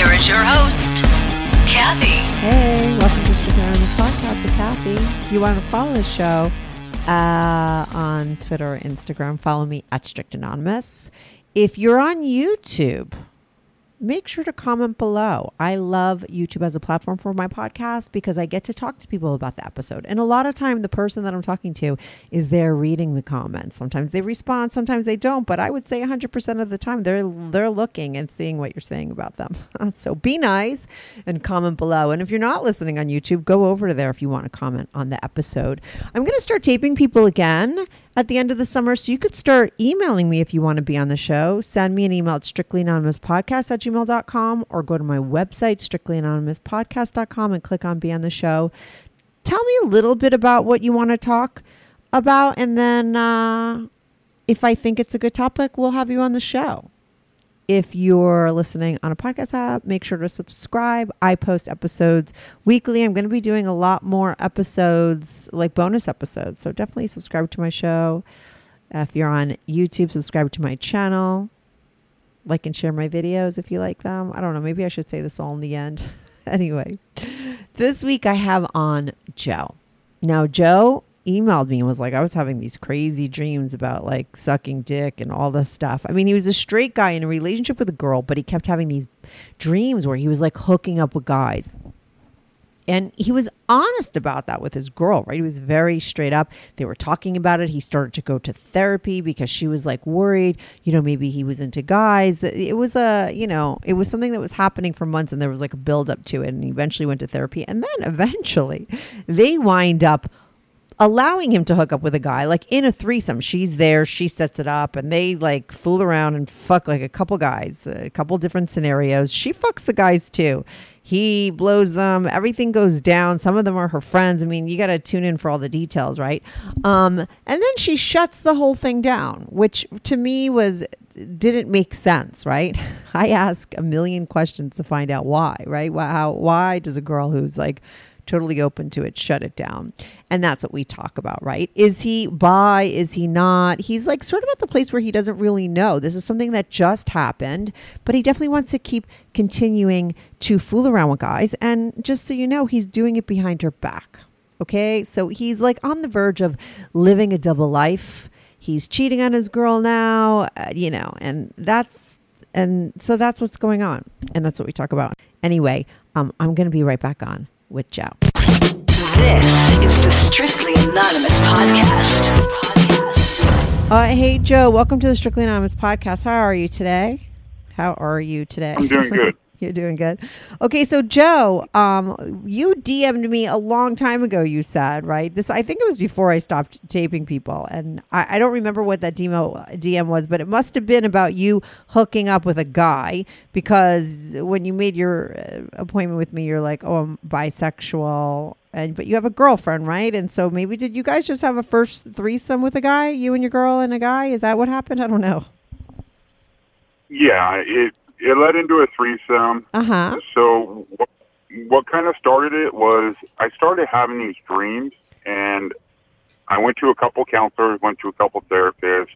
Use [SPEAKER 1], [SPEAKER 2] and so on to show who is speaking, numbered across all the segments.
[SPEAKER 1] Here is your host, Kathy.
[SPEAKER 2] Hey, welcome to Strictly Anonymous Podcast with Kathy. You want to follow the show uh, on Twitter or Instagram, follow me at Strict Anonymous. If you're on YouTube, make sure to comment below. I love YouTube as a platform for my podcast because I get to talk to people about the episode. And a lot of time the person that I'm talking to is there reading the comments. Sometimes they respond, sometimes they don't, but I would say 100% of the time they're they're looking and seeing what you're saying about them. so be nice and comment below. And if you're not listening on YouTube, go over to there if you want to comment on the episode. I'm going to start taping people again at the end of the summer. So you could start emailing me if you want to be on the show. Send me an email at strictlyanonymouspodcast at gmail.com or go to my website, strictlyanonymouspodcast.com, and click on Be on the Show. Tell me a little bit about what you want to talk about. And then uh, if I think it's a good topic, we'll have you on the show. If you're listening on a podcast app, make sure to subscribe. I post episodes weekly. I'm going to be doing a lot more episodes, like bonus episodes. So definitely subscribe to my show. If you're on YouTube, subscribe to my channel. Like and share my videos if you like them. I don't know. Maybe I should say this all in the end. anyway, this week I have on Joe. Now, Joe emailed me and was like, I was having these crazy dreams about like sucking dick and all this stuff. I mean, he was a straight guy in a relationship with a girl, but he kept having these dreams where he was like hooking up with guys. And he was honest about that with his girl, right? He was very straight up. They were talking about it. He started to go to therapy because she was like worried, you know, maybe he was into guys. It was a, you know, it was something that was happening for months and there was like a build up to it. And he eventually went to therapy. And then eventually they wind up allowing him to hook up with a guy like in a threesome. She's there she sets it up and they like fool around and fuck like a couple guys a couple different scenarios. She fucks the guys too. He blows them everything goes down. Some of them are her friends. I mean you got to tune in for all the details right? Um, and then she shuts the whole thing down which to me was didn't make sense right? I ask a million questions to find out why right? Why, how, why does a girl who's like totally open to it, shut it down. And that's what we talk about, right? Is he bi? Is he not? He's like sort of at the place where he doesn't really know. This is something that just happened, but he definitely wants to keep continuing to fool around with guys. And just so you know, he's doing it behind her back. Okay. So he's like on the verge of living a double life. He's cheating on his girl now, uh, you know, and that's and so that's what's going on and that's what we talk about anyway um, i'm going to be right back on with Joe.
[SPEAKER 1] This is the Strictly Anonymous podcast.
[SPEAKER 2] Uh, hey, Joe, welcome to the Strictly Anonymous podcast. How are you today? How are you today?
[SPEAKER 3] I'm doing good.
[SPEAKER 2] You're doing good. Okay, so Joe, um, you DM'd me a long time ago. You said right. This I think it was before I stopped taping people, and I, I don't remember what that DM DM was, but it must have been about you hooking up with a guy because when you made your uh, appointment with me, you're like, "Oh, I'm bisexual." And but you have a girlfriend, right? And so maybe did you guys just have a first threesome with a guy, you and your girl and a guy? Is that what happened? I don't know.
[SPEAKER 3] Yeah, it it led into a threesome.
[SPEAKER 2] Uh huh.
[SPEAKER 3] So what, what kind of started it was I started having these dreams, and I went to a couple counselors, went to a couple therapists,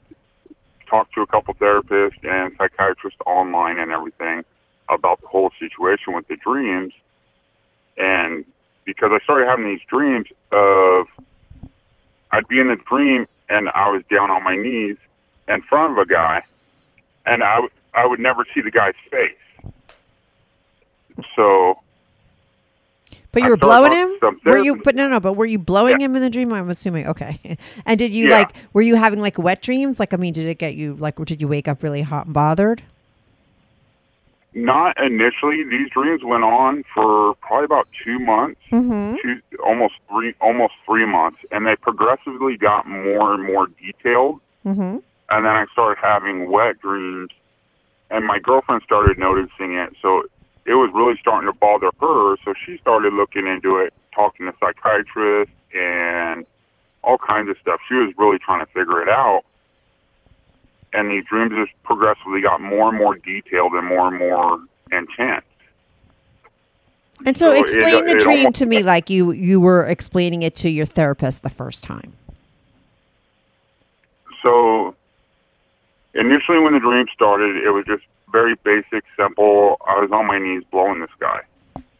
[SPEAKER 3] talked to a couple therapists and psychiatrists online and everything about the whole situation with the dreams. And because I started having these dreams of I'd be in a dream and I was down on my knees in front of a guy, and I, I would never see the guy's face. So
[SPEAKER 2] But you were blowing him? Were you? But no, no. But were you blowing
[SPEAKER 3] Yeah.
[SPEAKER 2] him in the dream? I'm assuming. Okay. And did you
[SPEAKER 3] Yeah.
[SPEAKER 2] like? Were you having like wet dreams? Like, I mean, did it get you like? Did you wake up really hot and bothered?
[SPEAKER 3] not initially. These dreams went on for probably about two months,
[SPEAKER 2] Mm-hmm.
[SPEAKER 3] two, almost three, almost three months, and they progressively got more and more detailed.
[SPEAKER 2] Mm-hmm.
[SPEAKER 3] and then I started having wet dreams, and my girlfriend started noticing it. So it was really starting to bother her. So she started looking into it, talking to psychiatrists and all kinds of stuff. She was really trying to figure it out. And these dreams just progressively got more and more detailed and more and more intense.
[SPEAKER 2] And so,
[SPEAKER 3] So it-
[SPEAKER 2] explain the
[SPEAKER 3] it
[SPEAKER 2] dream
[SPEAKER 3] almost-
[SPEAKER 2] to me like you you were explaining it to your therapist the first time.
[SPEAKER 3] So initially, when the dream started, it was just very basic, simple. I was on my knees blowing this guy,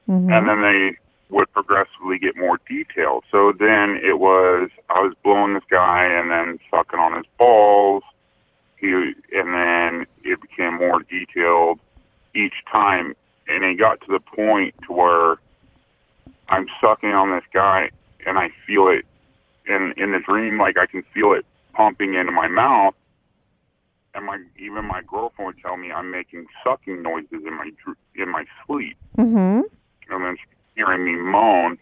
[SPEAKER 3] mm-hmm. and then they would progressively get more detailed. So then it was I was blowing this guy and then sucking on his balls. He and then it became more detailed each time, and it got to the point to where I'm sucking on this guy and I feel it in in the dream, like I can feel it pumping into my mouth, and my even my girlfriend would tell me I'm making sucking noises in my in my sleep,
[SPEAKER 2] Mm-hmm.
[SPEAKER 3] and then she's hearing me moan,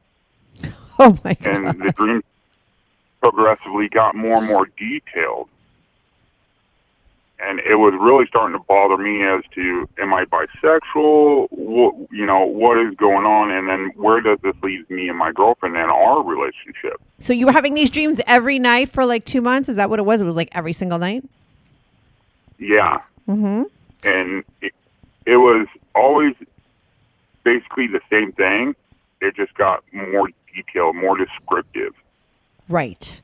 [SPEAKER 2] Oh my god!
[SPEAKER 3] and the dream progressively got more and more detailed. And it was really starting to bother me as to, am I bisexual? What, you know, what is going on? And then where does this leave me and my girlfriend and our relationship?
[SPEAKER 2] So you were having these dreams every night for like two months? Is that what it was? It was like every single night.
[SPEAKER 3] Yeah.
[SPEAKER 2] Mm-hmm.
[SPEAKER 3] and it, it was always basically the same thing. It just got more detailed, more descriptive.
[SPEAKER 2] Right.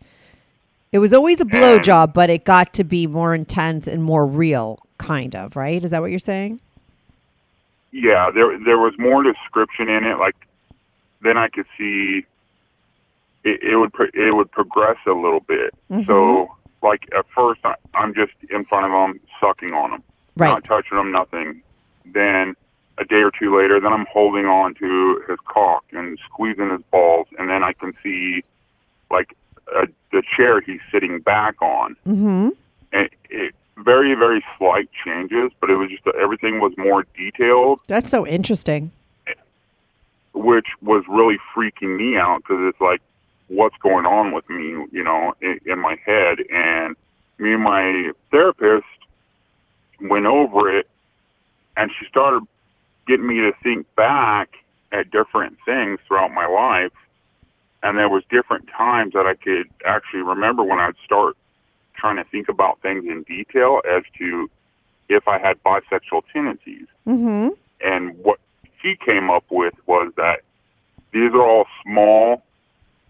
[SPEAKER 2] It was always a blowjob, but it got to be more intense and more real, kind of. Right? Is that what you're saying?
[SPEAKER 3] Yeah, there there was more description in it. Like then I could see it, it would pro- it would progress a little bit. So like at first I, I'm just in front of him, sucking on him,
[SPEAKER 2] Right.
[SPEAKER 3] not touching him, nothing. Then a day or two later, then I'm holding on to his cock and squeezing his balls, and then I can see like a, the chair he's sitting back on.
[SPEAKER 2] Mm-hmm.
[SPEAKER 3] And it very very slight changes, but it was just everything was more detailed
[SPEAKER 2] That's so interesting.
[SPEAKER 3] which was really freaking me out because it's like, what's going on with me, you know, in, in my head. And me and my therapist went over it, and she started getting me to think back at different things throughout my life. And there was different times that I could actually remember when I'd start trying to think about things in detail as to if I had bisexual tendencies
[SPEAKER 2] Mm-hmm.
[SPEAKER 3] and what she came up with was that these are all small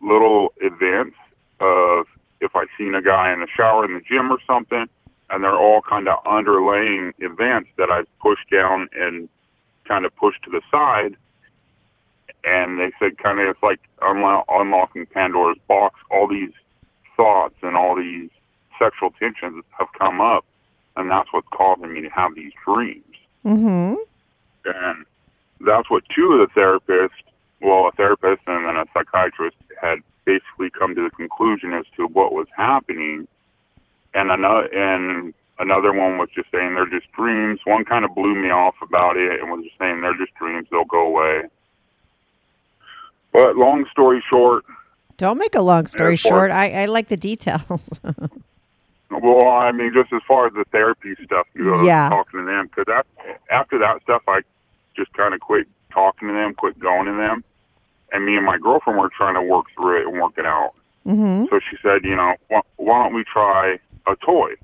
[SPEAKER 3] little events of if I seen a guy in the shower in the gym or something, and they're all kind of underlaying events that I've pushed down and kind of pushed to the side. And they said kind of it's like unlo- unlocking Pandora's box. All these thoughts and all these sexual tensions have come up, and that's what's causing me to have these dreams
[SPEAKER 2] Mm-hmm.
[SPEAKER 3] and that's what two of the therapists, well, a therapist and then a psychiatrist, had basically come to the conclusion as to what was happening. And another and another one was just saying they're just dreams. One kind of blew me off about it and was just saying they're just dreams; they'll go away. But long story short,
[SPEAKER 2] Don't make a long story short. I, I like the details.
[SPEAKER 3] Well, I mean, just as far as the therapy stuff goes,
[SPEAKER 2] Yeah.
[SPEAKER 3] talking to them, because after that stuff, I just kind of quit talking to them, quit going to them, and me and my girlfriend were trying to work through it and work it out.
[SPEAKER 2] mm-hmm.
[SPEAKER 3] So she said, you know, why, why don't we try a toy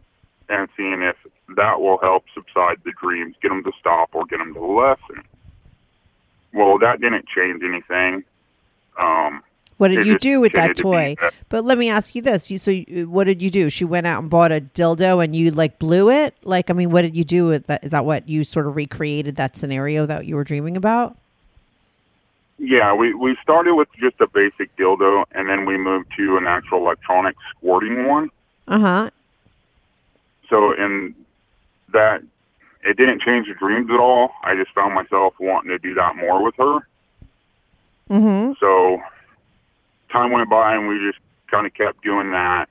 [SPEAKER 3] and seeing if that will help subside the dreams, get them to stop or get them to lessen. Well, that didn't change anything. Um,
[SPEAKER 2] What did you do with that toy?
[SPEAKER 3] that-
[SPEAKER 2] But let me ask you this: you so you, what did you do? She went out and bought a dildo, and you like blew it. Like, I mean, what did you do with that? Is that what you sort of recreated that scenario that you were dreaming about?
[SPEAKER 3] Yeah, we we started with just a basic dildo, and then we moved to an actual electronic squirting one.
[SPEAKER 2] Uh huh.
[SPEAKER 3] So, in that, it didn't change the dreams at all. I just found myself wanting to do that more with her.
[SPEAKER 2] Mm-hmm.
[SPEAKER 3] So, time went by, and we just kind of kept doing that.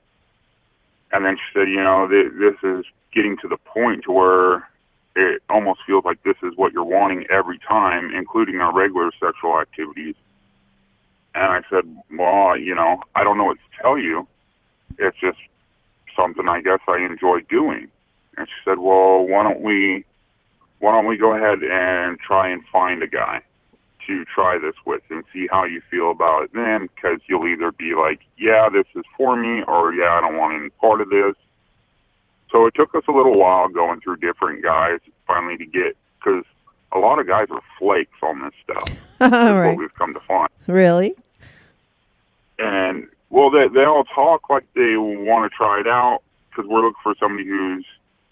[SPEAKER 3] And then she said, you know, th- this is getting to the point to where it almost feels like this is what you're wanting every time, including our regular sexual activities. And I said, well, you know, I don't know what to tell you. It's just something I guess I enjoy doing. And she said, well, why don't we, why don't we go ahead and try and find a guy to try this with and see how you feel about it then because you'll either be like, yeah, this is for me or yeah, I don't want any part of this. So it took us a little while going through different guys finally to get because a lot of guys are flakes on this stuff. is
[SPEAKER 2] right.
[SPEAKER 3] what we've come to find.
[SPEAKER 2] Really?
[SPEAKER 3] And well, they they all talk like they want to try it out because we're looking for somebody who's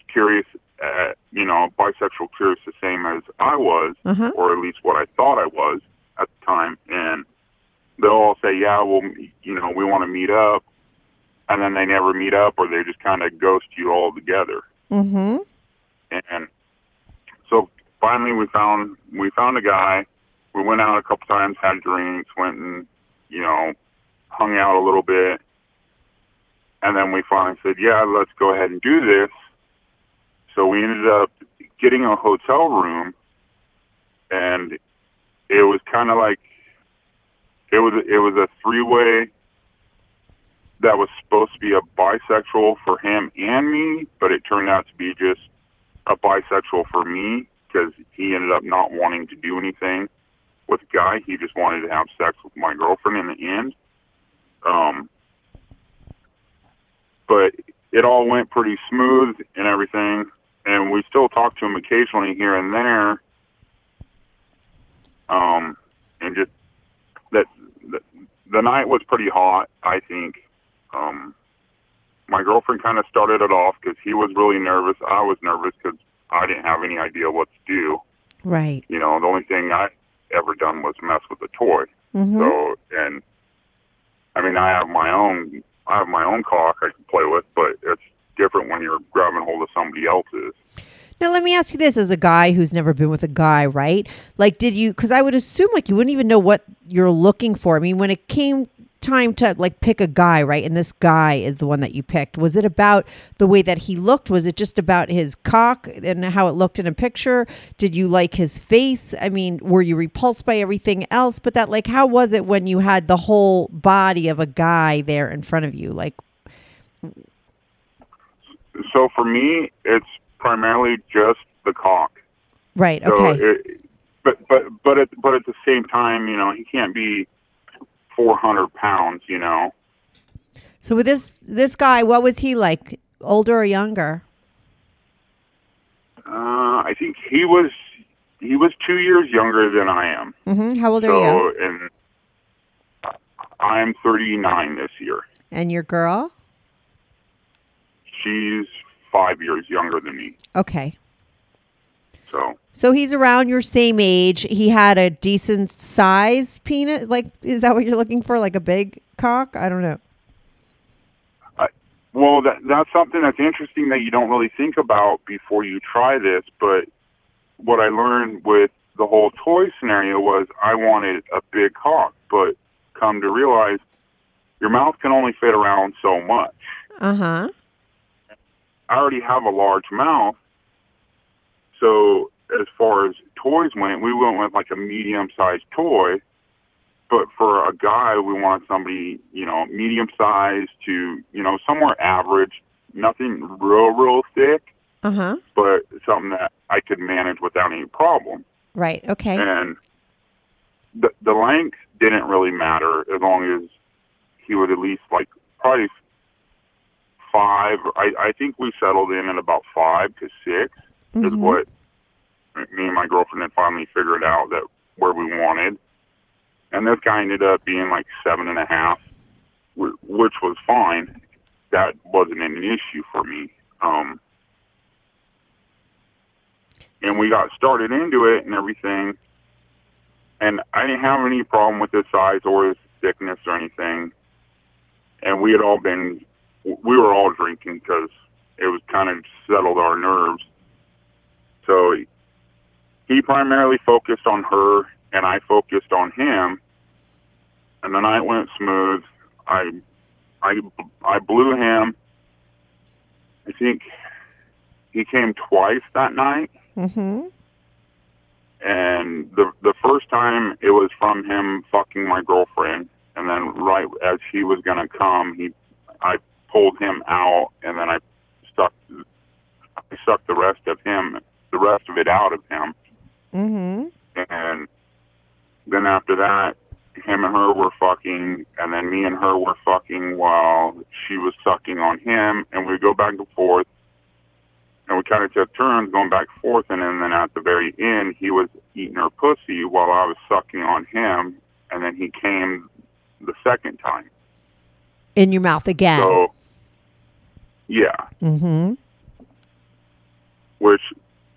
[SPEAKER 3] curious, at, you know, bisexual curious the same as I was,
[SPEAKER 2] Uh-huh.
[SPEAKER 3] or at least what I thought I was at the time. And they'll all say, "Yeah, well, you know, we want to meet up," and then they never meet up, or they just kind of ghost you altogether.
[SPEAKER 2] Mm-hmm.
[SPEAKER 3] And so finally, we found we found a guy. We went out a couple times, had drinks, went and you know hung out a little bit, and then we finally said, "Yeah, let's go ahead and do this." So we ended up getting a hotel room, and it was kind of like it was it was a three way that was supposed to be a bisexual for him and me, but it turned out to be just a bisexual for me because he ended up not wanting to do anything with a guy. He just wanted to have sex with my girlfriend in the end. Um, but it all went pretty smooth and everything, and we still talk to him occasionally here and there. Um, and just that the, the night was pretty hot, I think. Um, my girlfriend kind of started it off because he was really nervous. I was nervous because I didn't have any idea what to do.
[SPEAKER 2] Right.
[SPEAKER 3] You know, the only thing I ever done was mess with a toy.
[SPEAKER 2] Mm-hmm.
[SPEAKER 3] So, and I mean, I have my own, I have my own cock I can play with, but it's different when you're grabbing hold of somebody else's.
[SPEAKER 2] Now let me ask you this: as a guy who's never been with a guy, right? Like, did you? Because I would assume like you wouldn't even know what you're looking for. I mean, when it came time to like pick a guy, right? And this guy is the one that you picked. Was it about the way that he looked? Was it just about his cock and how it looked in a picture? Did you like his face? I mean, were you repulsed by everything else? But that, like, how was it when you had the whole body of a guy there in front of you? Like,
[SPEAKER 3] So for me, it's primarily just the cock.
[SPEAKER 2] right?
[SPEAKER 3] So
[SPEAKER 2] Okay.
[SPEAKER 3] it, but but but at but at the same time, you know, he can't be 400 pounds. You know,
[SPEAKER 2] So with this this guy, what was he like? Older or younger?
[SPEAKER 3] uh, I think he was he was two years younger than I am.
[SPEAKER 2] hmm How old are you?
[SPEAKER 3] and I'm 39 this year.
[SPEAKER 2] And your girl?
[SPEAKER 3] She's five years younger than me.
[SPEAKER 2] Okay.
[SPEAKER 3] So
[SPEAKER 2] So he's around your same age. He had a decent size penis. Like, is that what you're looking for? Like a big cock? I don't know.
[SPEAKER 3] Well, that, that's something that's interesting that you don't really think about before you try this. But what I learned with the whole toy scenario was I wanted a big cock, but come to realize your mouth can only fit around so much.
[SPEAKER 2] Uh huh.
[SPEAKER 3] I already have a large mouth, so as far as toys went, we went with like a medium-sized toy. But for a guy, we want somebody, you know, medium-sized to, you know, somewhere average, nothing real, real thick,
[SPEAKER 2] Uh huh.
[SPEAKER 3] but something that I could manage without any problem.
[SPEAKER 2] Right. Okay.
[SPEAKER 3] And the the length didn't really matter as long as he was at least like probably five. I I think we settled in at about five to 6 is what me and my girlfriend had finally figured out that where we wanted. And this guy ended up being like seven and a half, which was fine. That wasn't an issue for me. Um, and we got started into it and everything. And I didn't have any problem with his size or his thickness or anything. And we had all been, we were all drinking because it was kind of settled our nerves. So he, primarily focused on her, and I focused on him. And the night went smooth. I, I, I blew him. I think he came twice that night
[SPEAKER 2] mm-hmm.
[SPEAKER 3] and the the first time it was from him fucking my girlfriend and then right as he was gonna come he I pulled him out and then I stuck I sucked the rest of him the rest of it out of him.
[SPEAKER 2] Mm-hmm.
[SPEAKER 3] And then after that, him and her were fucking, and then me and her were fucking while she was sucking on him, and we go back and forth. And we kind of took turns going back and forth, and then, then at the very end, he was eating her pussy while I was sucking on him, and then he came the second time.
[SPEAKER 2] In your mouth again.
[SPEAKER 3] So, yeah,
[SPEAKER 2] mm-hmm.
[SPEAKER 3] which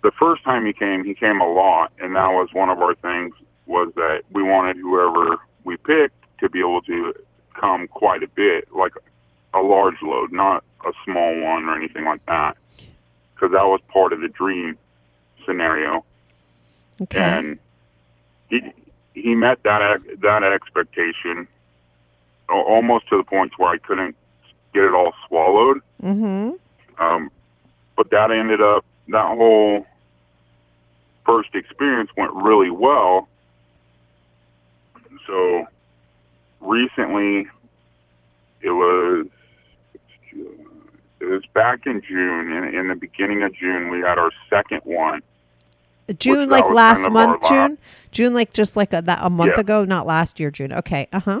[SPEAKER 3] the first time he came, he came a lot, and that was one of our things was that we wanted whoever we picked to be able to come quite a bit, like a large load, not a small one or anything like that, because that was part of the dream scenario,
[SPEAKER 2] Okay.
[SPEAKER 3] and he he met that that expectation almost to the point where I couldn't get it all swallowed.
[SPEAKER 2] mm-hmm.
[SPEAKER 3] Um, but that ended up that whole first experience went really well. So recently, it was it was back in June. In, in the beginning of June, we had our second one.
[SPEAKER 2] June, like last
[SPEAKER 3] kind of
[SPEAKER 2] month,
[SPEAKER 3] our last-
[SPEAKER 2] June. June, like just like a, that a month
[SPEAKER 3] Yeah.
[SPEAKER 2] ago, not last year, June. Okay. Uh huh.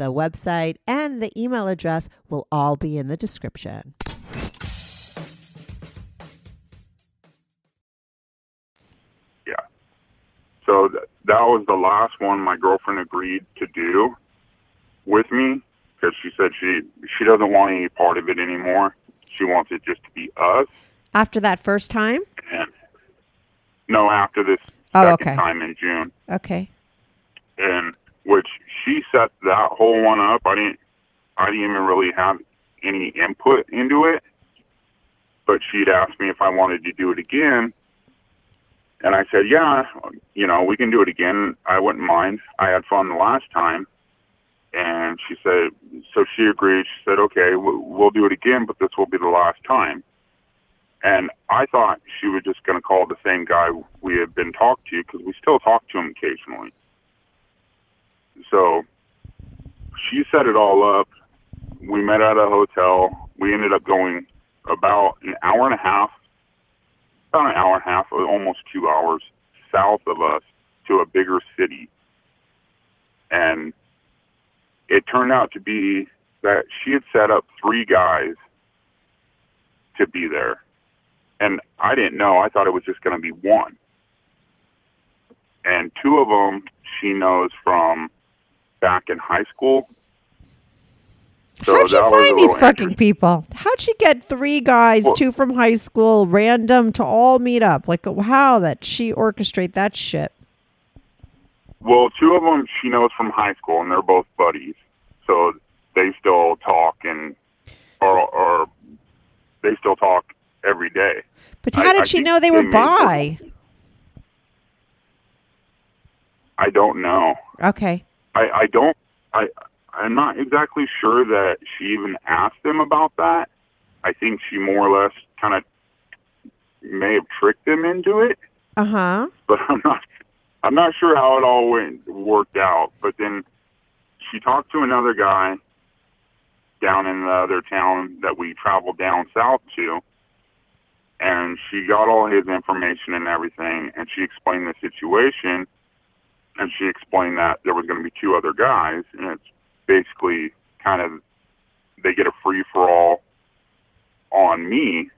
[SPEAKER 2] the website, and the email address will all be in the description.
[SPEAKER 3] Yeah. So th- that was the last one my girlfriend agreed to do with me because she said she she doesn't want any part of it anymore. She wants it just to be us.
[SPEAKER 2] After that first time?
[SPEAKER 3] And no, after this
[SPEAKER 2] Oh,
[SPEAKER 3] second
[SPEAKER 2] okay.
[SPEAKER 3] time in June,
[SPEAKER 2] Okay.
[SPEAKER 3] and which she set that whole one up. I didn't I didn't even really have any input into it, but she'd asked me if I wanted to do it again. And I said, yeah, you know, we can do it again. I wouldn't mind. I had fun the last time. And she said, so she agreed. She said, okay, we'll, do it again, but this will be the last time. And I thought she was just going to call the same guy we had been talked to because we still talk to him occasionally. So she set it all up. We met at a hotel. We ended up going about an hour and a half, about an hour and a half, almost two hours south of us to a bigger city. And it turned out to be that she had set up three guys to be there. And I didn't know. I thought it was just going to be one. And two of them she knows from back in high school. So
[SPEAKER 2] How'd she
[SPEAKER 3] that was a
[SPEAKER 2] find these fucking people? How'd she get three guys,
[SPEAKER 3] Well-
[SPEAKER 2] two from high school, random to all meet up? Like, how that she orchestrate that shit?
[SPEAKER 3] Well, two of them she knows from high school, and they're both buddies. So they still talk and or or they still talk every day.
[SPEAKER 2] But
[SPEAKER 3] I-
[SPEAKER 2] how did
[SPEAKER 3] I
[SPEAKER 2] she know they
[SPEAKER 3] they
[SPEAKER 2] were bi?
[SPEAKER 3] I don't know.
[SPEAKER 2] Okay.
[SPEAKER 3] I, I don't. I I'm not exactly sure that she even asked them about that. I think she more or less kind of may have tricked them into it,
[SPEAKER 2] Uh huh.
[SPEAKER 3] but I'm not. I'm not sure how it all went worked out. But then she talked to another guy down in the other town that we traveled down south to, and she got all his information and everything, and she explained the situation, and she explained that there was going to be two other guys, and it's basically kind of they get a free for all on me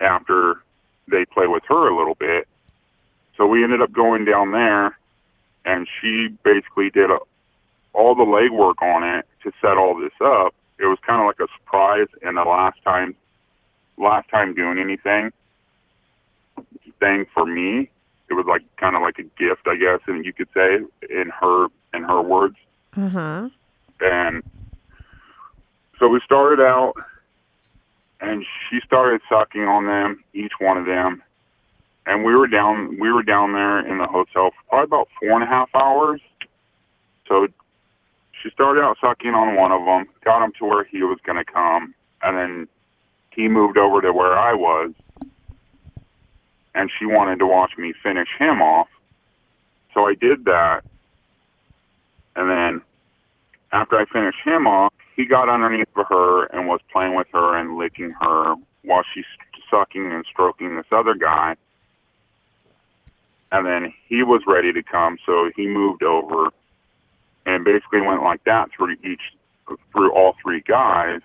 [SPEAKER 3] after they play with her a little bit. So we ended up going down there, and she basically did a, all the legwork on it to set all this up. It was kind of like a surprise, and the last time last time doing anything thing for me. It was like kind of like a gift, I guess, and you could say in her in her words.
[SPEAKER 2] Uh huh.
[SPEAKER 3] And so we started out, and she started sucking on them, each one of them, and we were down we were down there in the hotel for probably about four and a half hours. So she started out sucking on one of them, got him to where he was going to come, and then he moved over to where I was, and she wanted to watch me finish him off. So I did that, and then after I finished him off, he got underneath of her and was playing with her and licking her while she's sucking and stroking this other guy. And then he was ready to come, so he moved over and basically went like that through each through all three guys.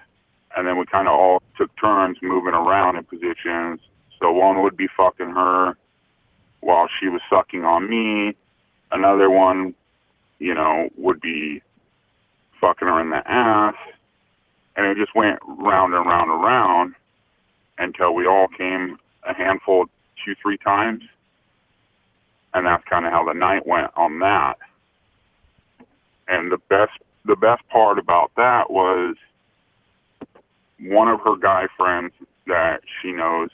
[SPEAKER 3] And then we kind of all took turns moving around in positions. So one would be fucking her while she was sucking on me. Another one, you know, would be fucking her in the ass. And it just went round and round and round until we all came a handful two, three times. And that's kind of how the night went on that. And the best, the best part about that was one of her guy friends that she knows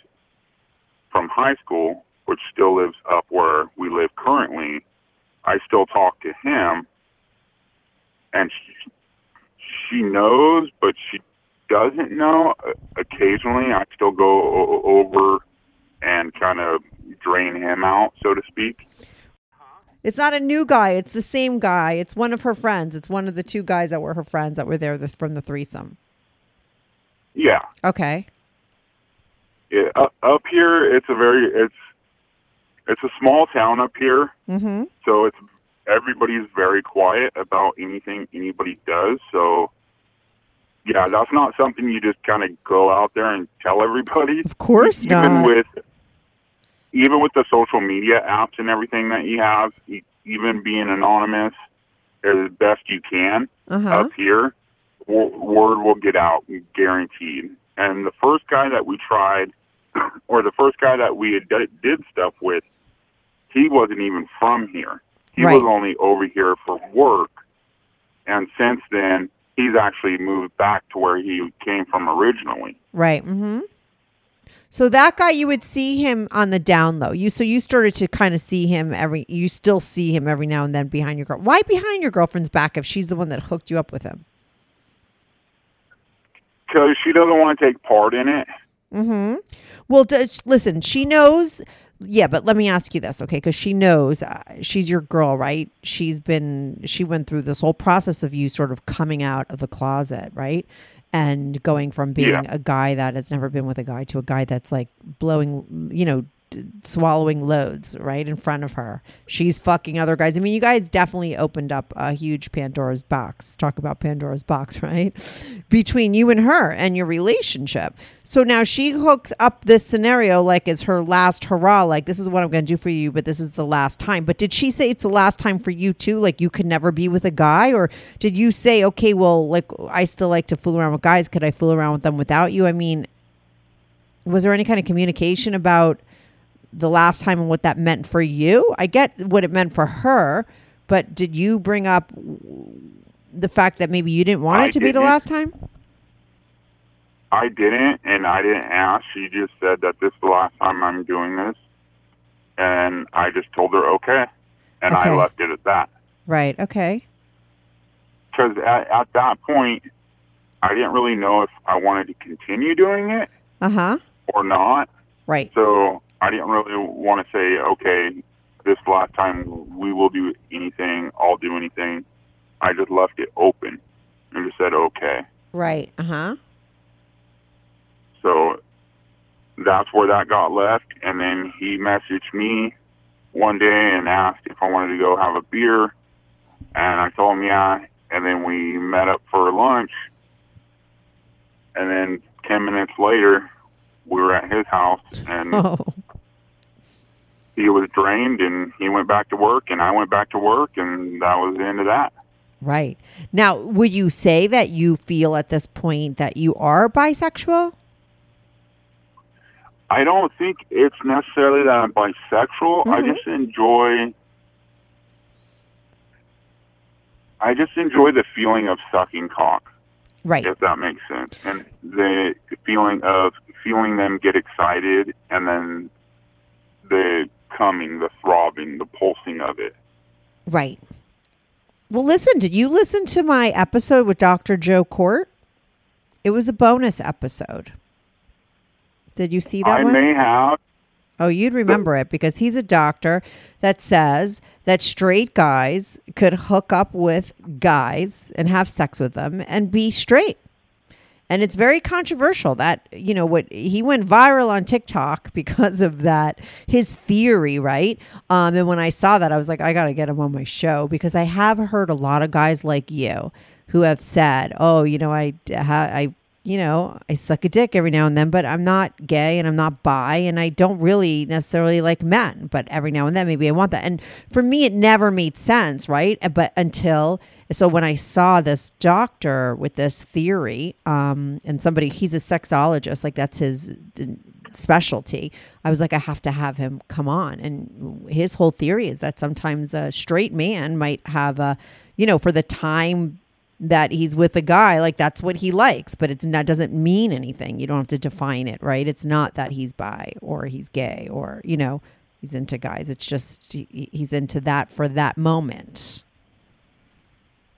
[SPEAKER 3] from high school, which still lives up where we live currently. I still talk to him, and she, she knows, but she doesn't know. Occasionally, I still go o- over and kind of drain him out, so to speak.
[SPEAKER 2] It's not a new guy. It's the same guy. It's one of her friends. It's one of the two guys that were her friends that were there the, from the threesome.
[SPEAKER 3] Yeah,
[SPEAKER 2] Okay.
[SPEAKER 3] It, up, up here, it's a very it's it's a small town up here,
[SPEAKER 2] Mm-hmm.
[SPEAKER 3] so it's everybody's very quiet about anything anybody does. So, yeah, that's not something you just kind of go out there and tell everybody.
[SPEAKER 2] Of course
[SPEAKER 3] even
[SPEAKER 2] not.
[SPEAKER 3] with even with the social media apps and everything that you have, even being anonymous as best you can
[SPEAKER 2] Uh-huh.
[SPEAKER 3] up here, w- word will get out, guaranteed. And the first guy that we tried, or the first guy that we had d- did stuff with, he wasn't even from here. He
[SPEAKER 2] Right.
[SPEAKER 3] was only over here for work. And since then, he's actually moved back to where he came from originally.
[SPEAKER 2] Right. Mm-hmm. So that guy, you would see him on the down low. You so you started to kind of see him every. You still see him every now and then behind your girl. Why behind your girlfriend's back if she's the one that hooked you up with him?
[SPEAKER 3] Because she doesn't want to take part in it.
[SPEAKER 2] Mm-hmm. Well, does, listen, she knows. Yeah, but let me ask you this, okay? Because she knows uh, she's your girl, right? She's been, she went through this whole process of you sort of coming out of the closet, right? And going from being
[SPEAKER 3] Yeah.
[SPEAKER 2] a guy that has never been with a guy to a guy that's like blowing, you know, swallowing loads right in front of her. She's fucking other guys. I mean, you guys definitely opened up a huge Pandora's box. Talk about Pandora's box, right? Between you and her and your relationship. So now she hooks up this scenario like it's her last hurrah. Like, this is what I'm going to do for you, but this is the last time. But did she say it's the last time for you too? Like, you could never be with a guy? Or did you say, okay, well, like, I still like to fool around with guys. Could I fool around with them without you? I mean, was there any kind of communication about the last time and what that meant for you? I get what it meant for her, but did you bring up the fact that maybe you didn't want
[SPEAKER 3] I
[SPEAKER 2] it to be the last time?
[SPEAKER 3] I didn't, and I didn't ask. She just said that this is the last time I'm doing this, and I just told her okay, and
[SPEAKER 2] Okay.
[SPEAKER 3] I left it at that.
[SPEAKER 2] Right. Okay.
[SPEAKER 3] Because at, at that point, I didn't really know if I wanted to continue doing it
[SPEAKER 2] Uh huh.
[SPEAKER 3] or not.
[SPEAKER 2] Right.
[SPEAKER 3] So I didn't really want to say, okay, this last time we will do anything, I'll do anything. I just left it open and just said okay.
[SPEAKER 2] Right. Uh huh.
[SPEAKER 3] So that's where that got left. And then he messaged me one day and asked if I wanted to go have a beer. And I told him yeah. And then we met up for lunch. And then 10 minutes later, we were at his house and
[SPEAKER 2] Oh.
[SPEAKER 3] He was drained and he went back to work and I went back to work and that was the end of that.
[SPEAKER 2] Right. Now, would you say that you feel at this point that you are bisexual?
[SPEAKER 3] I don't think it's necessarily that I'm bisexual. I
[SPEAKER 2] Mhm.
[SPEAKER 3] just enjoy. I just enjoy the feeling of sucking cock,
[SPEAKER 2] Right.
[SPEAKER 3] if that makes sense, and the feeling of feeling them get excited, and then the coming, the throbbing, the pulsing of it.
[SPEAKER 2] Right. Well, listen, did you listen to my episode with Dr. Joe Kort? It was a bonus episode. Did you see that
[SPEAKER 3] I
[SPEAKER 2] one?
[SPEAKER 3] may have.
[SPEAKER 2] Oh, you'd remember it because he's a doctor that says that straight guys could hook up with guys and have sex with them and be straight. And it's very controversial that, you know, what he went viral on TikTok because of that, his theory, right? Um, and when I saw that, I was like, I got to get him on my show because I have heard a lot of guys like you who have said, oh, you know, I, I, you know, I suck a dick every now and then, but I'm not gay and I'm not bi and I don't really necessarily like men, but every now and then maybe I want that. And for me, it never made sense, right? But until, so when I saw this doctor with this theory, um, and somebody, he's a sexologist, like that's his specialty. I was like, I have to have him come on. And his whole theory is that sometimes a straight man might have a, you know, for the time that he's with a guy like that's what he likes but it's not doesn't mean anything. You don't have to define it right? It's not that he's bi or he's gay or you know he's into guys. It's just he, he's into that for that moment.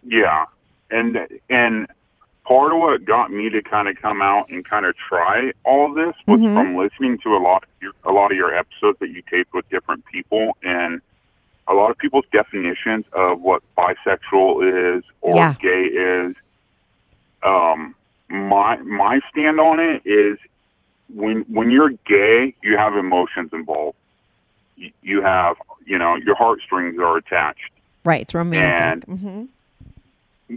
[SPEAKER 3] Yeah, and and part of what got me to kind of come out and kind of try all this was
[SPEAKER 2] Mhm.
[SPEAKER 3] from listening to a lot of your, a lot of your episodes that you taped with different people and a lot of people's definitions of what bisexual is or
[SPEAKER 2] Yeah.
[SPEAKER 3] gay is. Um, my my stand on it is when when you're gay, you have emotions involved. You, you have you know your heartstrings are attached.
[SPEAKER 2] right it's romantic
[SPEAKER 3] And-
[SPEAKER 2] hmm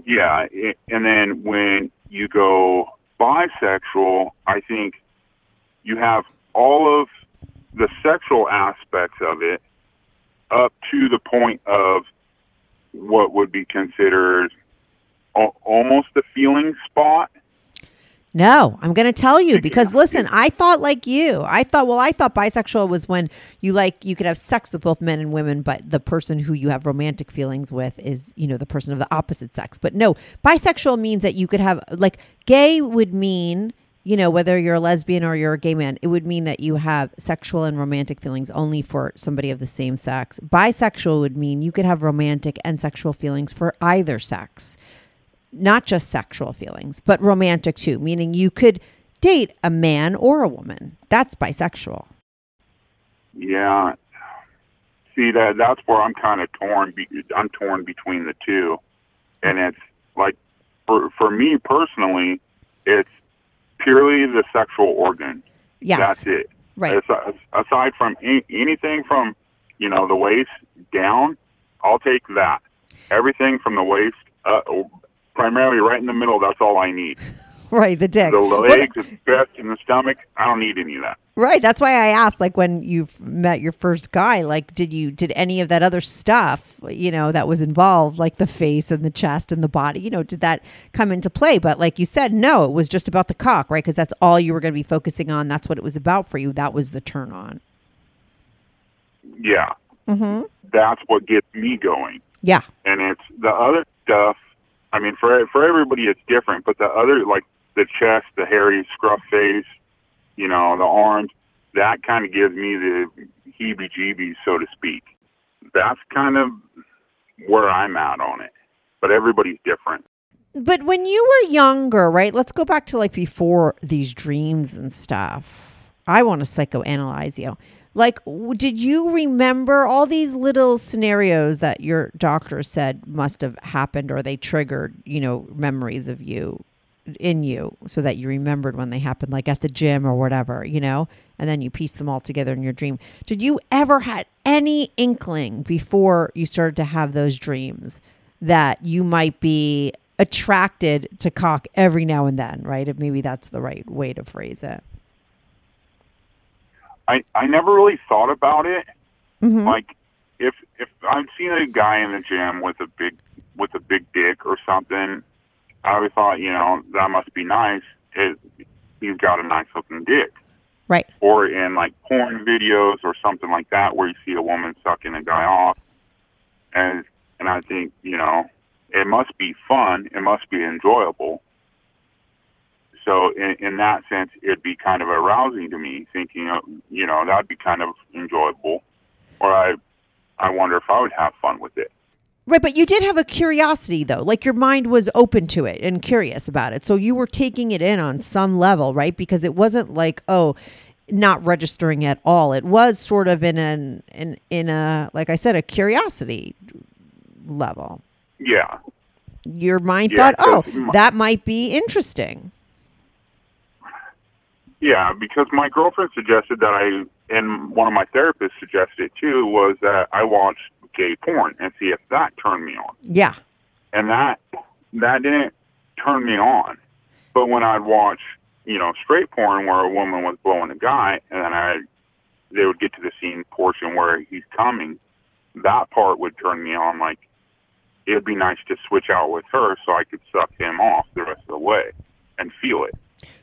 [SPEAKER 3] Yeah, i and then when you go bisexual, I think you have all of the sexual aspects of it up to the point of what would be considered al- almost the feeling spot.
[SPEAKER 2] No, I'm going to tell you because listen, I thought like you. I thought, well, I thought bisexual was when you like, you could have sex with both men and women, but the person who you have romantic feelings with is, you know, the person of the opposite sex. But no, bisexual means that you could have, like, gay would mean, you know, whether you're a lesbian or you're a gay man, it would mean that you have sexual and romantic feelings only for somebody of the same sex. Bisexual would mean you could have romantic and sexual feelings for either sex not just sexual feelings, but romantic too, meaning you could date a man or a woman. That's bisexual.
[SPEAKER 3] Yeah. See that that's where I'm kind of torn. I'm torn between the two, and it's like for for me personally, it's purely the sexual organ.
[SPEAKER 2] Yes.
[SPEAKER 3] That's it.
[SPEAKER 2] Right.
[SPEAKER 3] As- aside from a- anything from you know the waist down, I'll take that. Everything from the waist, uh, primarily right in the middle. That's all I need.
[SPEAKER 2] Right, the dick.
[SPEAKER 3] The
[SPEAKER 2] Well,
[SPEAKER 3] legs, the chest, and the stomach. I don't need any of that.
[SPEAKER 2] right. That's why I asked, like, when you met your first guy, like, did you, did any of that other stuff, you know, that was involved, like the face and the chest and the body, you know, did that come into play? But like you said, no, it was just about the cock, right? Because that's all you were going to be focusing on. That's what it was about for you. That was the turn on.
[SPEAKER 3] Yeah.
[SPEAKER 2] Mm-hmm.
[SPEAKER 3] That's what gets me going.
[SPEAKER 2] Yeah.
[SPEAKER 3] and it's the other stuff. I mean, for for everybody, it's different. But the other, like the chest, the hairy scruff face, you know, the arms, that kind of gives me the heebie-jeebies, so to speak. That's kind of where I'm at on it. But everybody's different.
[SPEAKER 2] But when you were younger, right? Let's go back to like before these dreams and stuff. I want to psychoanalyze you. Like, did you remember all these little scenarios that your doctor said must have happened or they triggered, you know, memories of you in you so that you remembered when they happened, like at the gym or whatever, you know? And then you piece them all together in your dream. Did you ever had any inkling before you started to have those dreams that you might be attracted to cock every now and then, right? If maybe that's the right way to phrase it.
[SPEAKER 3] I I never really thought about it.
[SPEAKER 2] Mhm.
[SPEAKER 3] Like if if I've seen a guy in the gym with a big with a big dick or something, I always thought, you know, that must be nice. It, he's got a nice looking dick.
[SPEAKER 2] Right.
[SPEAKER 3] or in like porn videos or something like that where you see a woman sucking a guy off and and I think you know it must be fun it must be enjoyable so in, in that sense it'd be kind of arousing to me thinking of, you know that'd be kind of enjoyable or I I wonder if I would have fun with it
[SPEAKER 2] Right, but you did have a curiosity though. Like your mind was open to it and curious about it. So you were taking it in on some level, right? Because it wasn't like, oh, not registering at all. It was sort of in an in in a like I said, a curiosity level.
[SPEAKER 3] yeah
[SPEAKER 2] Your mind
[SPEAKER 3] Yeah,
[SPEAKER 2] thought, "Oh,
[SPEAKER 3] my-
[SPEAKER 2] that might be interesting.
[SPEAKER 3] Yeah, because my girlfriend suggested that I, and one of my therapists suggested it too, was that I watch gay porn and see if that turned me on.
[SPEAKER 2] Yeah.
[SPEAKER 3] And that that didn't turn me on. But when I'd watch, you know, straight porn where a woman was blowing a guy, and then I, they would get to the scene portion where he's coming, that part would turn me on. Like it'd be nice to switch out with her so I could suck him off the rest of the way and feel it.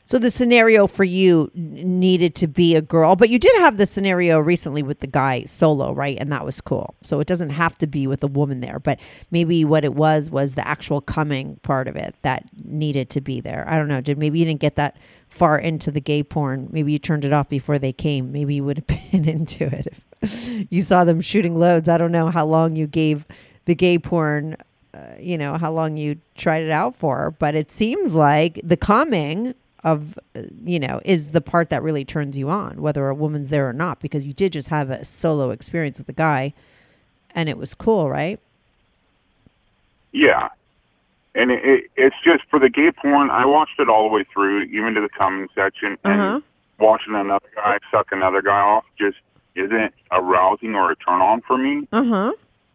[SPEAKER 2] So the scenario for you needed to be a girl, but you did have the scenario recently with the guy solo, right? And that was cool. So it doesn't have to be with a woman there, but maybe what it was was the actual coming part of it that needed to be there. I don't know. Did maybe you didn't get that far into the gay porn? Maybe you turned it off before they came. Maybe you would have been into it if you saw them shooting loads. I don't know how long you gave the gay porn uh, you know how long you tried it out for but it seems like the coming of you know is the part that really turns you on whether a woman's there or not because you did just have a solo experience with a guy and it was cool right
[SPEAKER 3] Yeah, and it, it, it's just for the gay porn. I watched it all the way through, even to the coming section,
[SPEAKER 2] Uh-huh.
[SPEAKER 3] and watching another guy suck another guy off just isn't arousing or a turn on for me.
[SPEAKER 2] uh-huh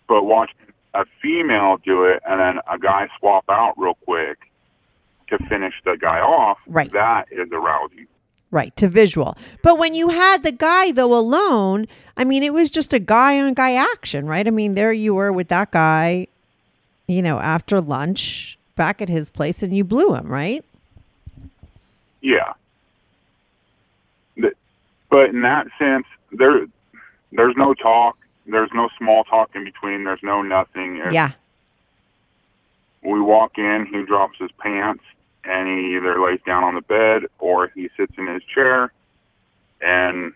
[SPEAKER 3] But watching a female do it and then a guy swap out real quick to finish the guy off,
[SPEAKER 2] Right.
[SPEAKER 3] that is arousing.
[SPEAKER 2] right to visual but when you had the guy though alone i mean it was just a guy on guy action right i mean there you were with that guy you know after lunch back at his place and you blew him right
[SPEAKER 3] Yeah. But in that sense, there, there's no talk. There's no small talk in between. There's no nothing. It's-
[SPEAKER 2] yeah
[SPEAKER 3] we walk in, he drops his pants, and he either lays down on the bed or he sits in his chair, and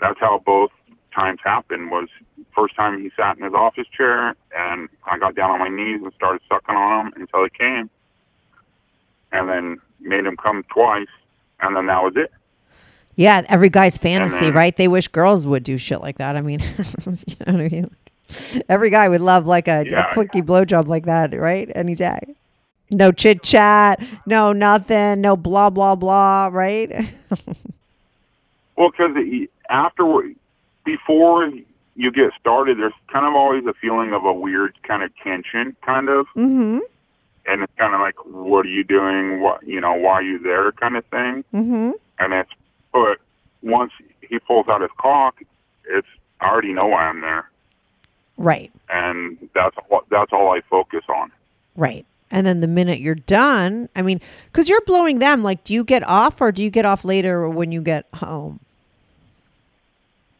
[SPEAKER 3] that's how both times happened. Was first time he sat in his office chair, and I got down on my knees and started sucking on him until he came, and then made him come twice, and then that was it.
[SPEAKER 2] Yeah, every guy's fantasy,
[SPEAKER 3] then-
[SPEAKER 2] right? They wish girls would do shit like that. I mean, you know what I mean? Every guy would love like a,
[SPEAKER 3] Yeah.
[SPEAKER 2] a quickie blowjob like that, right? Any day. No chit chat, no nothing, no blah blah blah, right?
[SPEAKER 3] Well, because after before you get started, there's kind of always a feeling of a weird kind of tension, kind of.
[SPEAKER 2] mm-hmm.
[SPEAKER 3] and it's kind of like, what are you doing? What you know, why are you there? Kind of thing.
[SPEAKER 2] Mm-hmm.
[SPEAKER 3] And it's, but once he pulls out his cock, it's I already know why I'm there,
[SPEAKER 2] Right,
[SPEAKER 3] and that's all, that's all I focus on.
[SPEAKER 2] right. And then the minute you're done, I mean, because you're blowing them, like, do you get off or do you get off later when you get home?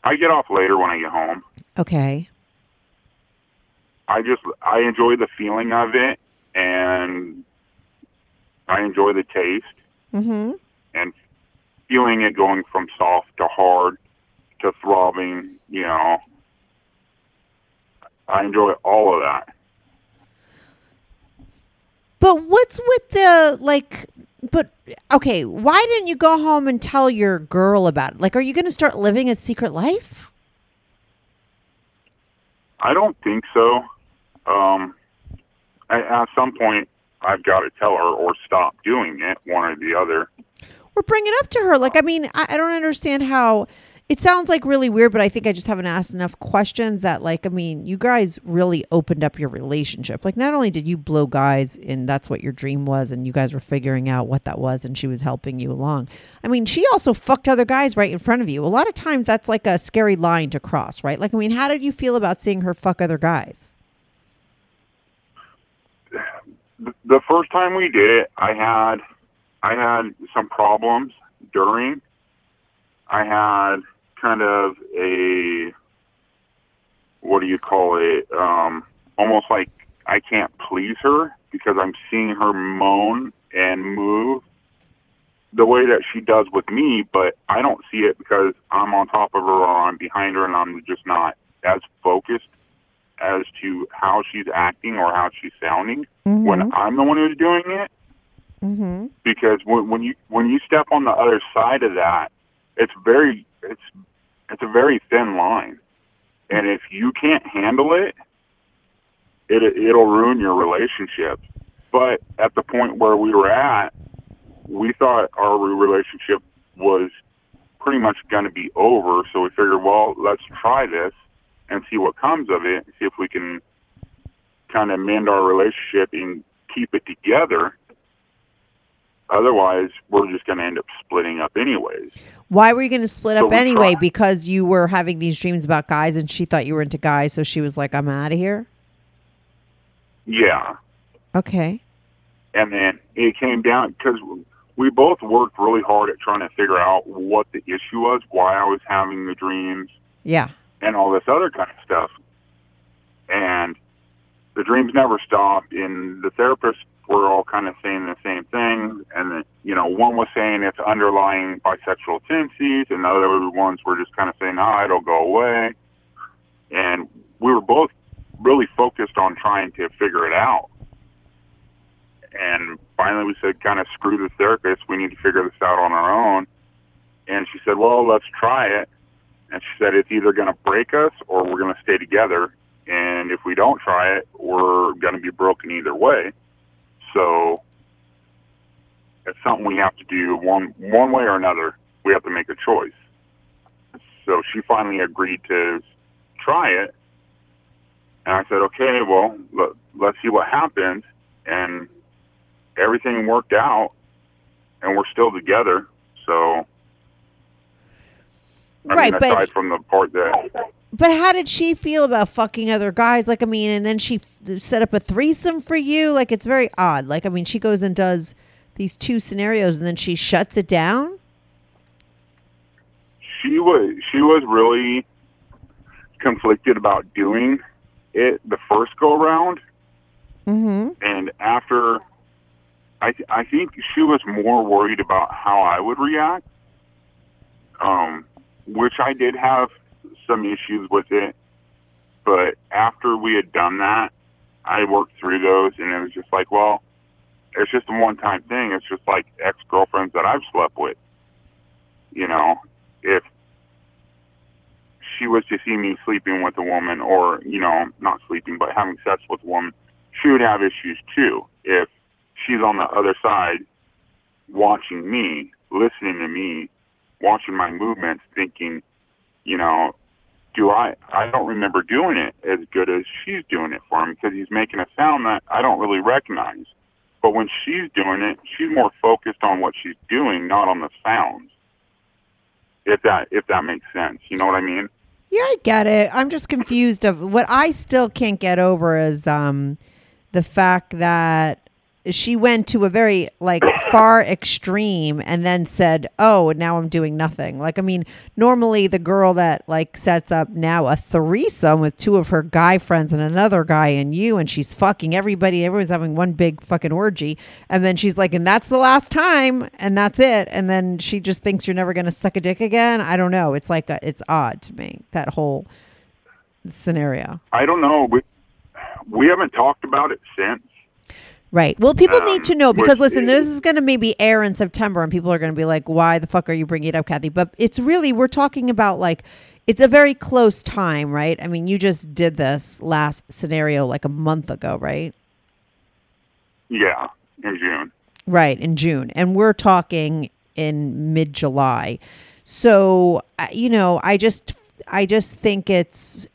[SPEAKER 3] I get off later when I get home.
[SPEAKER 2] Okay.
[SPEAKER 3] I just I enjoy the feeling of it, and I enjoy the taste
[SPEAKER 2] Mm-hmm.
[SPEAKER 3] and feeling it going from soft to hard to throbbing. You know, I enjoy all of that.
[SPEAKER 2] But what's with the like? But okay, why didn't you go home and tell your girl about it? Like, are you going to start living a secret life?
[SPEAKER 3] I don't think so. Um, at, at some point, I've got to tell her or stop doing it, one or the other.
[SPEAKER 2] Or bring it up to her? Like, I mean, I, I don't understand how. It sounds like really weird, but I think I just haven't asked enough questions. That like, I mean, you guys really opened up your relationship. Like, not only did you blow guys, and that's what your dream was, and you guys were figuring out what that was, and she was helping you along. I mean, she also fucked other guys right in front of you. A lot of times, that's like a scary line to cross, right? Like, I mean, how did you feel about seeing her fuck other guys?
[SPEAKER 3] The- first time we did it, I had I had some problems during, I had kind of a what do you call it? Um, almost like I can't please her because I'm seeing her moan and move the way that she does with me, but I don't see it because I'm on top of her or I'm behind her and I'm just not as focused as to how she's acting or how she's sounding when I'm the one who's doing it.
[SPEAKER 2] Mm-hmm.
[SPEAKER 3] Because when, when you when you step on the other side of that, it's very it's it's a very thin line, and if you can't handle it, it it'll ruin your relationship. But at the point where we were at, we thought our relationship was pretty much going to be over. So we figured, well, let's try this and see what comes of it. See if we can kind of mend our relationship and keep it together. Otherwise, we're just going to end up splitting up anyways.
[SPEAKER 2] Why were you going to split
[SPEAKER 3] So
[SPEAKER 2] up anyway?
[SPEAKER 3] tried.
[SPEAKER 2] Because you were having these dreams about guys, and she thought you were into guys, so she was like, "I'm out of here."
[SPEAKER 3] Yeah.
[SPEAKER 2] Okay.
[SPEAKER 3] and then it came down because we both worked really hard at trying to figure out what the issue was, why I was having the dreams,
[SPEAKER 2] Yeah.
[SPEAKER 3] and all this other kind of stuff. And the dreams never stopped, and the therapists were all kind of saying the same thing. And you know, one was saying it's underlying bisexual tendencies, and the other ones were just kind of saying, "Ah, it'll go away." And we were both really focused on trying to figure it out. And finally, we said, kind of screw the therapist. We need to figure this out on our own. And she said, well, let's try it. And she said, it's either going to break us or we're going to stay together. And if we don't try it, we're going to be broken either way. So it's something we have to do one one way or another. We have to make a choice. So she finally agreed to try it. And I said, okay, well, let, let's see what happens. And everything worked out, and we're still together. So, I
[SPEAKER 2] Right,
[SPEAKER 3] mean,
[SPEAKER 2] but-
[SPEAKER 3] from the part that
[SPEAKER 2] But how did she feel about fucking other guys? Like, I mean, and then she f- set up a threesome for you. Like, it's very odd. Like, I mean, she goes and does these two scenarios, and then she shuts it down.
[SPEAKER 3] she was, she was really conflicted about doing it the first go around,
[SPEAKER 2] Mm-hmm.
[SPEAKER 3] and after, I th- I think she was more worried about how I would react, um, which I did have some issues with it, but after we had done that, I worked through those, and it was just like, well, it's just a one-time thing. It's just like ex-girlfriends that I've slept with. You know, if she was to see me sleeping with a woman, or you know, not sleeping, but having sex with a woman, she would have issues too. If she's on the other side, watching me, listening to me, watching my movements, thinking, you know, do I? I don't remember doing it as good as she's doing it for him because he's making a sound that I don't really recognize. But when she's doing it, she's more focused on what she's doing, not on the sounds. If that if that makes sense, you know what I mean?
[SPEAKER 2] Yeah, I get it. I'm just confused of what I still can't get over is um the fact that she went to a very like far extreme and then said, "Oh, now I'm doing nothing." Like I mean, normally the girl that like sets up now a threesome with two of her guy friends and another guy and you and she's fucking everybody, everyone's having one big fucking orgy, and then she's like, "And that's the last time," and that's it, and then she just thinks you're never going to suck a dick again. I don't know. It's like a, it's odd to me that whole scenario.
[SPEAKER 3] I don't know. We we haven't talked about it since.
[SPEAKER 2] Right. Well, people
[SPEAKER 3] Um,
[SPEAKER 2] need to know because listen, this is going to maybe air in September, and people are going to be like, "Why the fuck are you bringing it up, Kathy?" But it's really we're talking about like it's a very close time, right? I mean, you just did this last scenario like a month ago, right?
[SPEAKER 3] Yeah, in June.
[SPEAKER 2] Right in June, and we're talking in mid July. So you know, I just I just think it's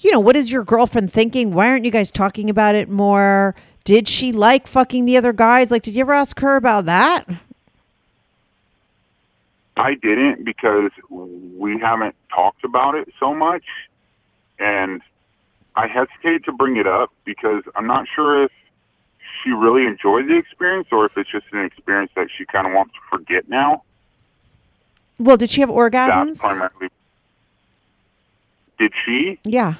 [SPEAKER 2] you know, what is your girlfriend thinking? Why aren't you guys talking about it more? Did she like fucking the other guys? Like, did you ever ask her about that?
[SPEAKER 3] I didn't because we haven't talked about it so much, and I hesitate to bring it up because I'm not sure if she really enjoyed the experience or if it's just an experience that she kind of wants to forget now.
[SPEAKER 2] Well, did she have orgasms?
[SPEAKER 3] primarily. Did she?
[SPEAKER 2] Yeah.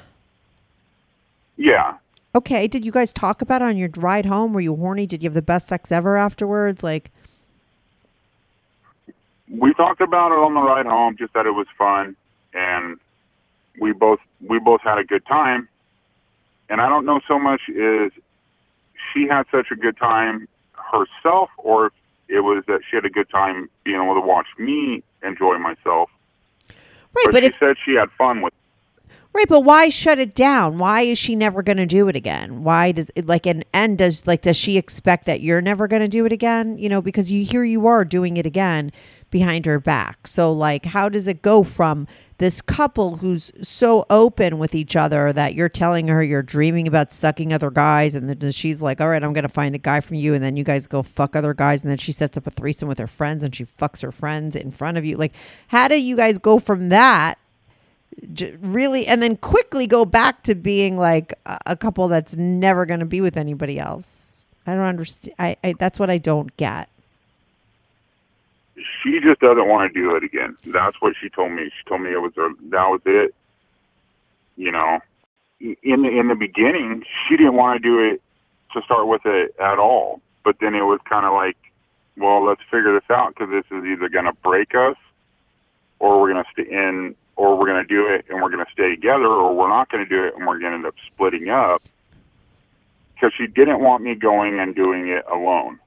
[SPEAKER 3] Yeah.
[SPEAKER 2] Okay. Did you guys talk about it on your ride home? Were you horny? Did you have the best sex ever afterwards? Like,
[SPEAKER 3] we talked about it on the ride home just that it was fun and we both we both had a good time and i don't know so much is she had such a good time herself or if it was that she had a good time being able to watch me enjoy myself
[SPEAKER 2] right.
[SPEAKER 3] but,
[SPEAKER 2] But
[SPEAKER 3] she
[SPEAKER 2] if
[SPEAKER 3] said she had fun with
[SPEAKER 2] Right, but why shut it down? Why is she never going to do it again? Why does it like and and does like does she expect that you're never going to do it again? You know, because you here you are doing it again behind her back. So like how does it go from this couple who's so open with each other that you're telling her you're dreaming about sucking other guys and then she's like, "All right, I'm going to find a guy from you." And then you guys go fuck other guys and then she sets up a threesome with her friends and she fucks her friends in front of you. Like how do you guys go from that really and then quickly go back to being like a, couple that's never going to be with anybody else. I don't understand I, I that's what i don't get.
[SPEAKER 3] She just doesn't want to do it again. That's what she told me. She told me it was her that was it. You know in the in the beginning she didn't want to do it to start with it at all. But then it was kind of like well let's figure this out because this is either going to break us or we're going to stay in or we're going to do it and we're going to stay together or we're not going to do it and we're going to end up splitting up because she didn't want me going and doing it alone.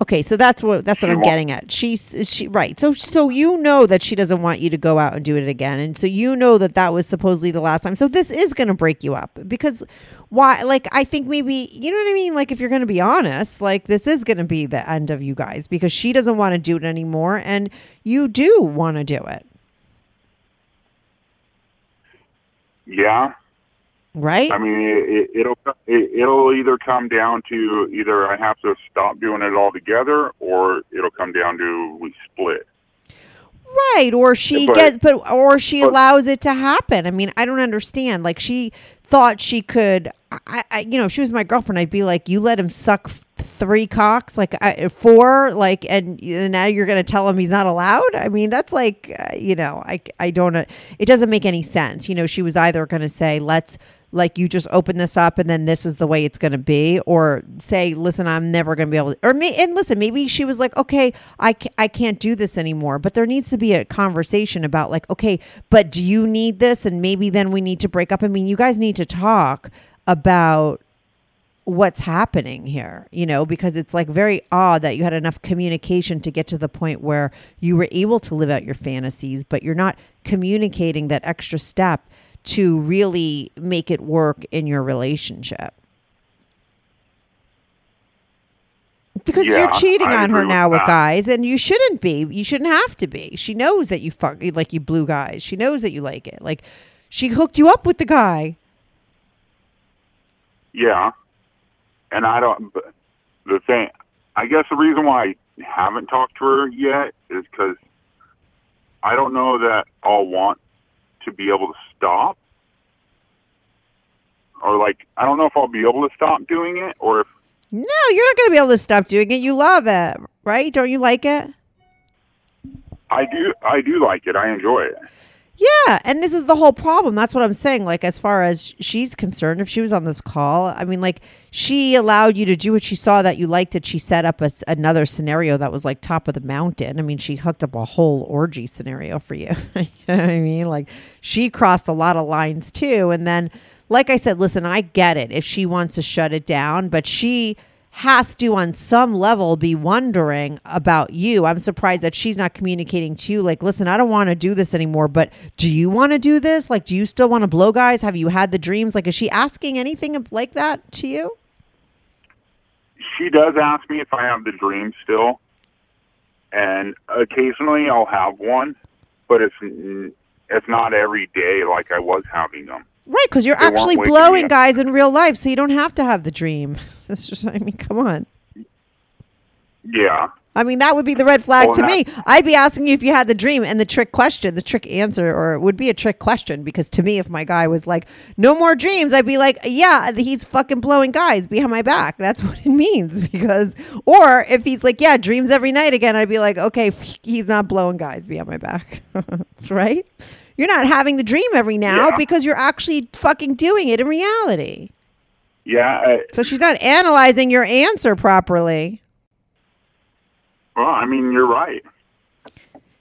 [SPEAKER 2] Okay so that's what that's what
[SPEAKER 3] She
[SPEAKER 2] i'm getting at. She's she right. So so you know that she doesn't want you to go out and do it again and so you know that that was supposedly the last time. So this is going to break you up because why like i think maybe you know what i mean? Like if you're going to be honest like this is going to be the end of you guys because she doesn't want to do it anymore and you do want to do it
[SPEAKER 3] yeah
[SPEAKER 2] right
[SPEAKER 3] I mean, it, it, it'll it, it'll either come down to either I have to stop doing it altogether, or it'll come down to we split.
[SPEAKER 2] Right, or she
[SPEAKER 3] But-
[SPEAKER 2] gets, but or she
[SPEAKER 3] but-
[SPEAKER 2] allows it to happen. I mean, I don't understand. Like she thought she could. I, I you know, if she was my girlfriend, I'd be like, you let him suck three cocks, like I, four, like, and, and now you're gonna tell him he's not allowed. I mean, that's like, uh, you know, I I don't. know. It doesn't make any sense. You know, she was either gonna say, let's. Like you just open this up and then this is the way it's going to be, or say, listen, I'm never going to be able to, or me, and listen, maybe she was like, okay, I, ca- I can't do this anymore, but there needs to be a conversation about like, okay, but do you need this? And maybe then we need to break up. I mean, you guys need to talk about what's happening here, you know, because it's like very odd that you had enough communication to get to the point where you were able to live out your fantasies, but you're not communicating that extra step to really make it work in your relationship. Because
[SPEAKER 3] Yeah,
[SPEAKER 2] you're cheating
[SPEAKER 3] I
[SPEAKER 2] on her
[SPEAKER 3] agree with
[SPEAKER 2] now with guys, and you shouldn't be. You shouldn't have to be. She knows that you fuck like you blew guys. She knows that you like it. Like she hooked you up with the guy.
[SPEAKER 3] Yeah, and I don't. The thing, I guess the reason why I haven't talked to her yet is because I don't know that I'll want to be able to stop, or like I don't know if I'll be able to stop doing it, or if
[SPEAKER 2] No, you're not going to be able to stop doing it. You love it, right? Don't you like it?
[SPEAKER 3] I do. I do like it. I enjoy it.
[SPEAKER 2] Yeah, and this is the whole problem. That's what I'm saying. Like, as far as she's concerned, if she was on this call, I mean, like, she allowed you to do what she saw that you liked it. She set up a another scenario that was like top of the mountain. I mean, she hooked up a whole orgy scenario for you. you know what I mean? Like, she crossed a lot of lines too. And then, like I said, listen, I get it if she wants to shut it down, but she has to on some level be wondering about you. I'm surprised that she's not communicating to you like, listen, I don't want to do this anymore, but do you want to do this? Like, do you still want to blow guys? Have you had the dreams? Like, is she asking anything like that to you?
[SPEAKER 3] she does ask me if I have the dream still, and occasionally I'll have one, but it's it's not every day like I was having them.
[SPEAKER 2] Right, because you're
[SPEAKER 3] They
[SPEAKER 2] actually blowing guys in real life, so you don't have to have the dream. That's just, I mean, come on.
[SPEAKER 3] Yeah,
[SPEAKER 2] I mean, that would be the red flag
[SPEAKER 3] Well,
[SPEAKER 2] to me. I'd be asking you if you had the dream and the trick question, the trick answer, or it would be a trick question because to me, if my guy was like, no more dreams, I'd be like, yeah, he's fucking blowing guys behind my back. That's what it means. Because, or if he's like, yeah, dreams every night again, I'd be like, okay, he's not blowing guys behind my back. right? You're not having the dream every now
[SPEAKER 3] Yeah.
[SPEAKER 2] because you're actually fucking doing it in reality.
[SPEAKER 3] Yeah. I,
[SPEAKER 2] So she's not analyzing your answer properly.
[SPEAKER 3] well, I mean, you're right.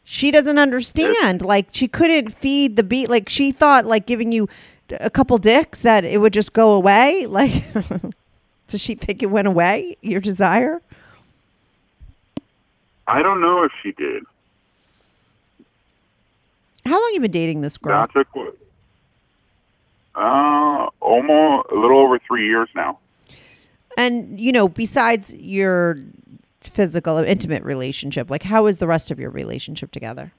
[SPEAKER 2] she doesn't understand. Like she couldn't feed the beat. Like she thought like giving you a couple dicks that it would just go away. Like does she think it went away? Your desire?
[SPEAKER 3] I don't know if she did.
[SPEAKER 2] How long you been dating this girl?
[SPEAKER 3] That's a qu- uh, almost a little over three years now.
[SPEAKER 2] and you know, besides your physical intimate relationship, like how is the rest of your relationship together?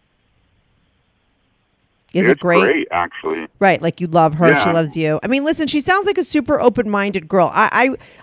[SPEAKER 2] Is
[SPEAKER 3] it's
[SPEAKER 2] it great?
[SPEAKER 3] actually.
[SPEAKER 2] Right, like you love her, she loves you. I mean, listen, she sounds like a super open-minded girl. I,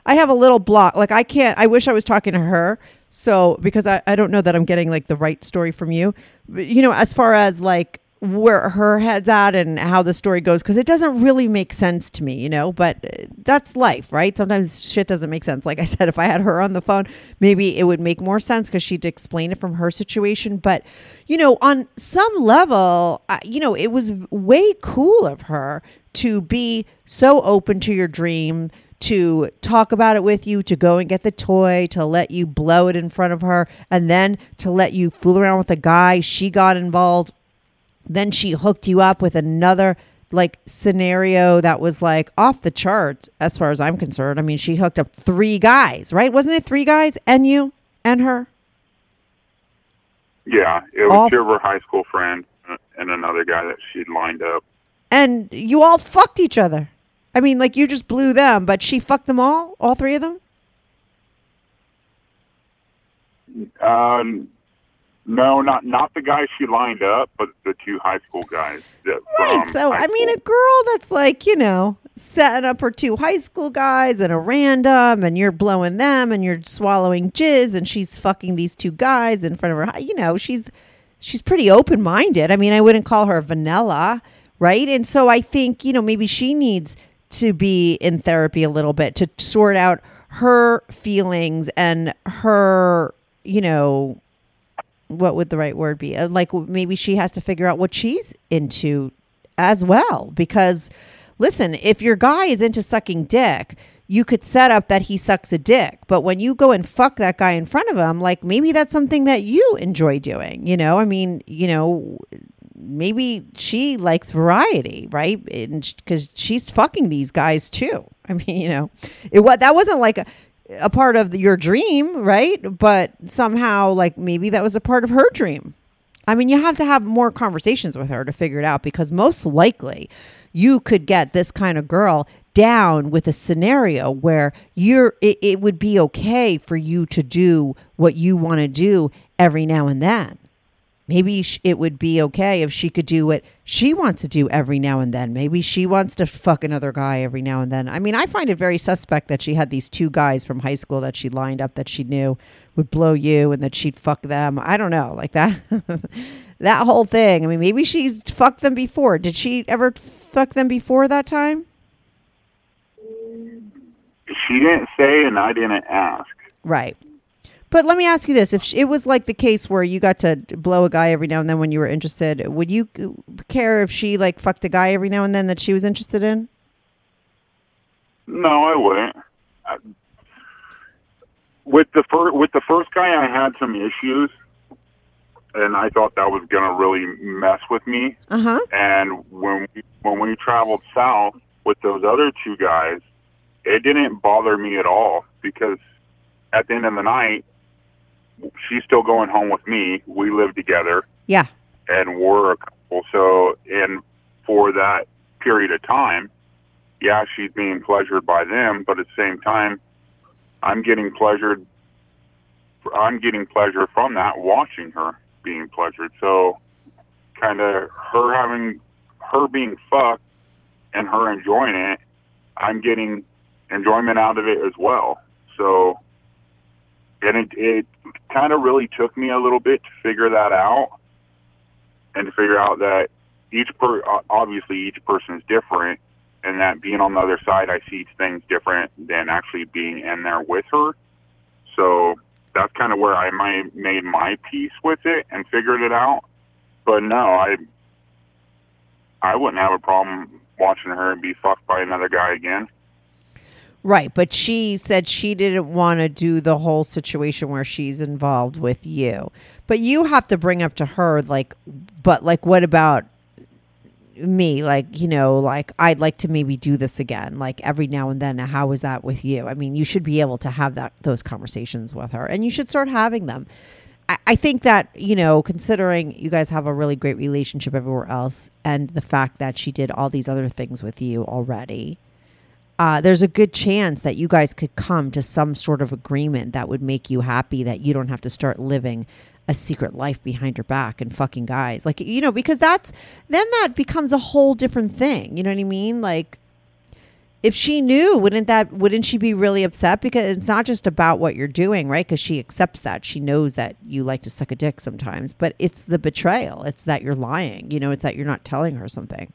[SPEAKER 2] I, I have a little block. Like I can't. I wish I was talking to her. So because I, I don't know that I'm getting like the right story from you. But, you know, as far as like where her head's at and how the story goes, because it doesn't really make sense to me. You know, but uh, that's life, right? Sometimes shit doesn't make sense. Like I said, if I had her on the phone, maybe it would make more sense because she'd explain it from her situation. But you know, on some level, you know, it was way cool of her to be so open to your dream, to talk about it with you, to go and get the toy, to let you blow it in front of her, and then to let you fool around with a guy. She got involved. Then she hooked you up with another like scenario that was like off the charts as far as I'm concerned. I mean, she hooked up three guys, right? Wasn't it three guys and you and her?
[SPEAKER 3] Yeah, it was
[SPEAKER 2] All-
[SPEAKER 3] two of her high school friends and another guy that she'd lined up.
[SPEAKER 2] and you all fucked each other. I mean, like you just blew them, but she fucked them all, all three of them.
[SPEAKER 3] Um, no, not not the guy she lined up, but the two high school guys.
[SPEAKER 2] Right. So I mean, a girl that's like you know setting up her two high school guys and a random, and you're blowing them, and you're swallowing jizz, and she's fucking these two guys in front of her. You know, she's she's pretty open minded. I mean, I wouldn't call her vanilla, right? And so I think you know maybe she needs to be in therapy a little bit to sort out her feelings and her you know what would the right word be? Uh, Like maybe she has to figure out what she's into as well. Because listen, if your guy is into sucking dick, you could set up that he sucks a dick. But when you go and fuck that guy in front of him, like maybe that's something that you enjoy doing. You know, I mean, you know, maybe she likes variety, right? Because she's fucking these guys too. I mean, you know, it what that wasn't like a, a part of your dream, right? But somehow, like maybe that was a part of her dream. I mean, you have to have more conversations with her to figure it out because most likely you could get this kind of girl down with a scenario where you're it, it would be okay for you to do what you want to do every now and then. Maybe it would be okay if she could do what she wants to do every now and then. Maybe she wants to fuck another guy every now and then. I mean, I find it very suspect that she had these two guys from high school that she lined up that she knew would blow you and that she'd fuck them. I don't know, like that. that whole thing. I mean, maybe she's fucked them before. Did she ever fuck them before that time?
[SPEAKER 3] she didn't say, and I didn't ask.
[SPEAKER 2] Right. But let me ask you this: If it was like the case where you got to blow a guy every now and then when you were interested, would you care if she like fucked a guy every now and then that she was interested in?
[SPEAKER 3] No, I wouldn't. I, with the first with the first guy, I had some issues, and I thought that was gonna really mess with me.
[SPEAKER 2] Uh huh.
[SPEAKER 3] And when we, when we traveled south with those other two guys, it didn't bother me at all because at the end of the night, she's still going home with me. We live together
[SPEAKER 2] Yeah.
[SPEAKER 3] and we're a couple. So, and for that period of time, yeah, she's being pleasured by them, but at the same time, I'm getting pleasured. I'm getting pleasure from that, watching her being pleasured. So, kind of her having her being fucked and her enjoying it, I'm getting enjoyment out of it as well. So, and it, it kind of really took me a little bit to figure that out and to figure out that each per obviously each person is different and that being on the other side I see things different than actually being in there with her. So that's kind of where I my, made my peace with it and figured it out. But no, I I wouldn't have a problem watching her be fucked by another guy again.
[SPEAKER 2] Right, but she said she didn't want to do the whole situation where she's involved with you. But you have to bring up to her like but like what about me? Like you know like I'd like to maybe do this again like every now and then. How is that with you? I mean you should be able to have that those conversations with her and you should start having them. I, I think that you know considering you guys have a really great relationship everywhere else and the fact that she did all these other things with you already uh, there's a good chance that you guys could come to some sort of agreement that would make you happy that you don't have to start living a secret life behind your back and fucking guys. Like, you know, because that's then that becomes a whole different thing. You know what I mean? Like, if she knew, wouldn't that wouldn't she be really upset? Because it's not just about what you're doing, right? Because she accepts that. She knows that you like to suck a dick sometimes, but it's the betrayal. It's that you're lying. You know, it's that you're not telling her something.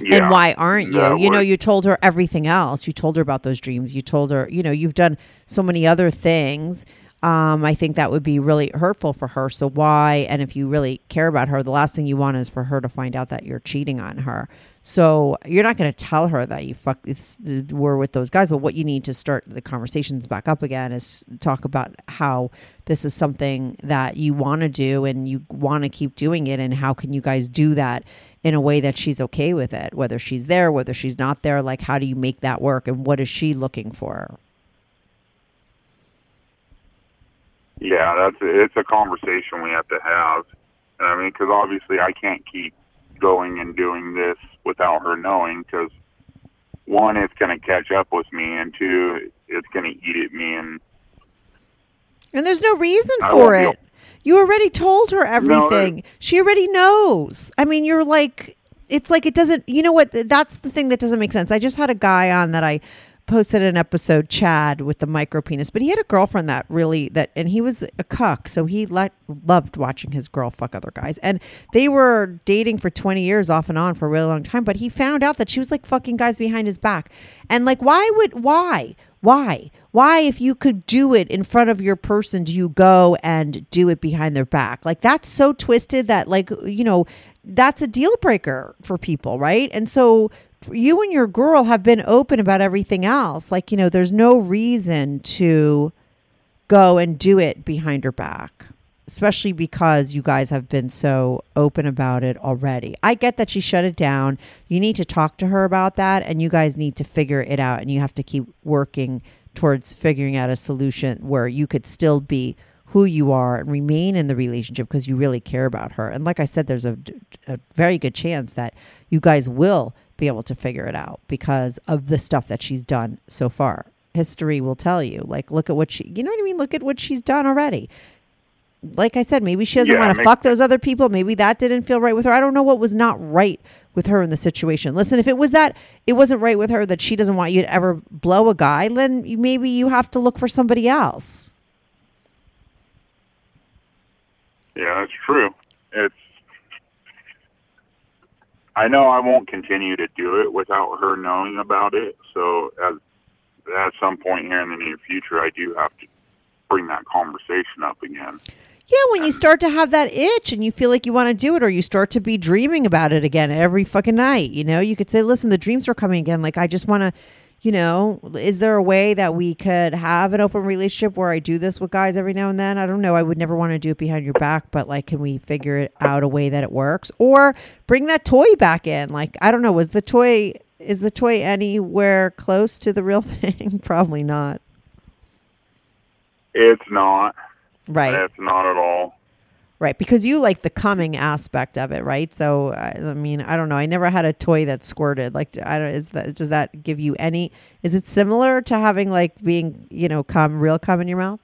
[SPEAKER 3] Yeah,
[SPEAKER 2] And why aren't you? You know, you told her everything else. You told her about those dreams. You told her, you know, you've done so many other things. Um, I think that would be really hurtful for her. So why? And if you really care about her, the last thing you want is for her to find out that you're cheating on her. So you're not going to tell her that you fuck it's, were with those guys. But what you need to start the conversations back up again is talk about how this is something that you want to do and you want to keep doing it, and how can you guys do that in a way that she's okay with it, whether she's there, whether she's not there. Like, how do you make that work, and what is she looking for?
[SPEAKER 3] Yeah, that's it's a conversation we have to have. I mean, because obviously I can't keep going and doing this without her knowing. Because one, it's going to catch up with me, and two, it's going to eat at me. And
[SPEAKER 2] And there's no reason
[SPEAKER 3] I
[SPEAKER 2] for it. You already told her everything. she already knows. I mean, you're like, it's like it doesn't. You know what? That's the thing that doesn't make sense. I just had a guy on that I posted an episode, Chad with the micro penis, but he had a girlfriend that really that, and he was a cuck, so he let, loved watching his girl fuck other guys, and they were dating for 20 years off and on for a really long time. But he found out that she was like fucking guys behind his back, and like, why would why? Why? Why, if you could do it in front of your person, do you go and do it behind their back? Like, that's so twisted that, like, you know, that's a deal breaker for people, right? And so you and your girl have been open about everything else. Like, you know, there's no reason to go and do it behind her back, especially because you guys have been so open about it already. I get that she shut it down. You need to talk to her about that, and you guys need to figure it out, and you have to keep working towards figuring out a solution where you could still be who you are and remain in the relationship because you really care about her. And like I said, there's a, a very good chance that you guys will be able to figure it out because of the stuff that she's done so far. History will tell you. Like, look at what she, you know what I mean? Look at what she's done already. Like I said, maybe she doesn't
[SPEAKER 3] Yeah,
[SPEAKER 2] want to fuck those other people. Maybe that didn't feel right with her. I don't know what was not right with her in the situation. Listen, if it was that it wasn't right with her that she doesn't want you to ever blow a guy, then maybe you have to look for somebody else.
[SPEAKER 3] yeah, that's true. It's. I know I won't continue to do it without her knowing about it. So at at some point here in the near future, I do have to bring that conversation up again.
[SPEAKER 2] Yeah, when you start to have that itch and you feel like you want to do it, or you start to be dreaming about it again every fucking night, you know, you could say, listen, the dreams are coming again. Like, I just want to, you know, is there a way that we could have an open relationship where I do this with guys every now and then? I don't know. I would never want to do it behind your back, but like, can we figure it out a way that it works? Or bring that toy back in. Like, I don't know. Was the toy, is the toy anywhere close to the real thing? Probably not.
[SPEAKER 3] It's not.
[SPEAKER 2] Right.
[SPEAKER 3] It's not at all.
[SPEAKER 2] Right, because you like the coming aspect of it, right? So, I mean, I don't know. I never had a toy that squirted. Like, I don't. Is that does that give you any? Is it similar to having like being, you know, cum, real cum in your mouth?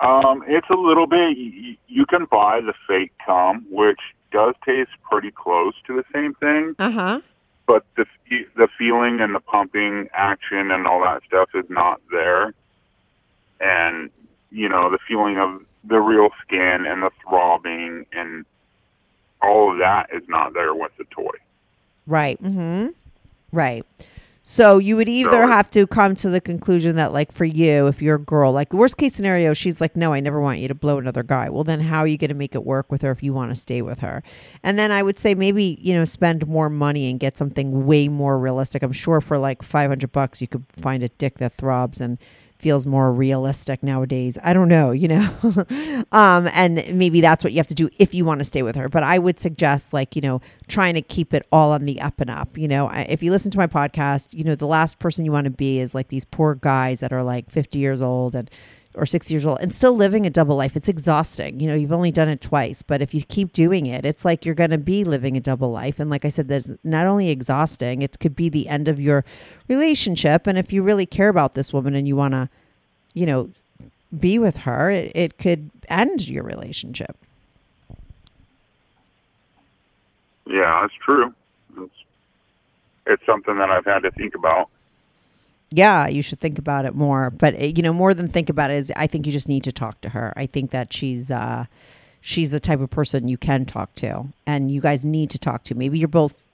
[SPEAKER 3] Um, it's a little bit. You, you can buy the fake cum, which does taste pretty close to the same thing,
[SPEAKER 2] Uh huh.
[SPEAKER 3] but the the feeling and the pumping action and all that stuff is not there. and you know the feeling of the real skin and the throbbing and all of that is not there with the toy.
[SPEAKER 2] Right. Mm-hmm. Right. So you would either
[SPEAKER 3] So-
[SPEAKER 2] have to come to the conclusion that, like, for you, if you're a girl, like the worst case scenario, she's like, "No, I never want you to blow another guy." Well, then how are you going to make it work with her if you want to stay with her? And then I would say maybe you know spend more money and get something way more realistic. I'm sure for like 500 bucks you could find a dick that throbs and feels more realistic nowadays. I don't know, you know. um, and maybe that's what you have to do if you want to stay with her. But I would suggest, like, you know, trying to keep it all on the up and up. You know, I, if you listen to my podcast, you know, the last person you want to be is like these poor guys that are like 50 years old and or 60 years old and still living a double life. It's exhausting. You know, you've only done it twice, but if you keep doing it, it's like you're going to be living a double life. And like I said, there's not only exhausting, it could be the end of your relationship. And if you really care about this woman and you want to, you know, be with her, it, it could end your relationship.
[SPEAKER 3] Yeah, that's true. It's, it's something that I've had to think about.
[SPEAKER 2] Yeah, you should think about it more. But uh, you know, more than think about it is, I think you just need to talk to her. I think that she's uh, she's the type of person you can talk to, and you guys need to talk to. Maybe you're both.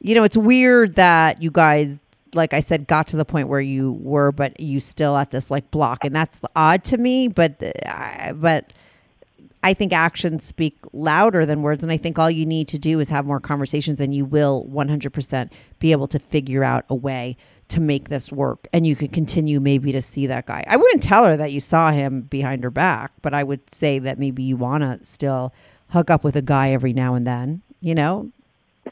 [SPEAKER 2] You know, it's weird that you guys, like I said, got to the point where you were, but you still at this like block, and that's odd to me. But uh, but I think actions speak louder than words. And I think all you need to do is have more conversations, and you will 100% be able to figure out a way to make this work. And you could continue maybe to see that guy. I wouldn't tell her that you saw him behind her back, but I would say that maybe you want to still hook up with a guy every now and then, you know?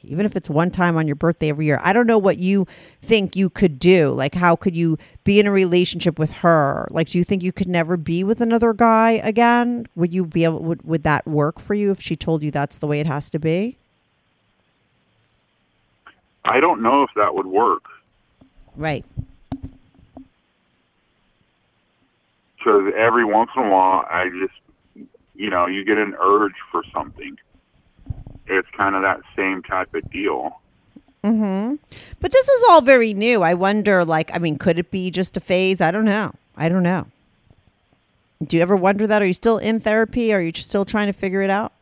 [SPEAKER 2] Even if it's one time on your birthday every year. I don't know what you think you could do. Like, how could you be in a relationship with her? Like, do you think you could never be with another guy again? Would you be able, would, would that work for you if she told you that's the way it has to be?
[SPEAKER 3] I don't know if that would work
[SPEAKER 2] Right.
[SPEAKER 3] because every once in a while, I just, you know, you get an urge for something. It's kind of that same type of deal.
[SPEAKER 2] Mm-hmm. But this is all very new. I wonder, like, I mean, could it be just a phase? I don't know. I don't know. Do you ever wonder that? Are you still in therapy? Are you just still trying to figure it out?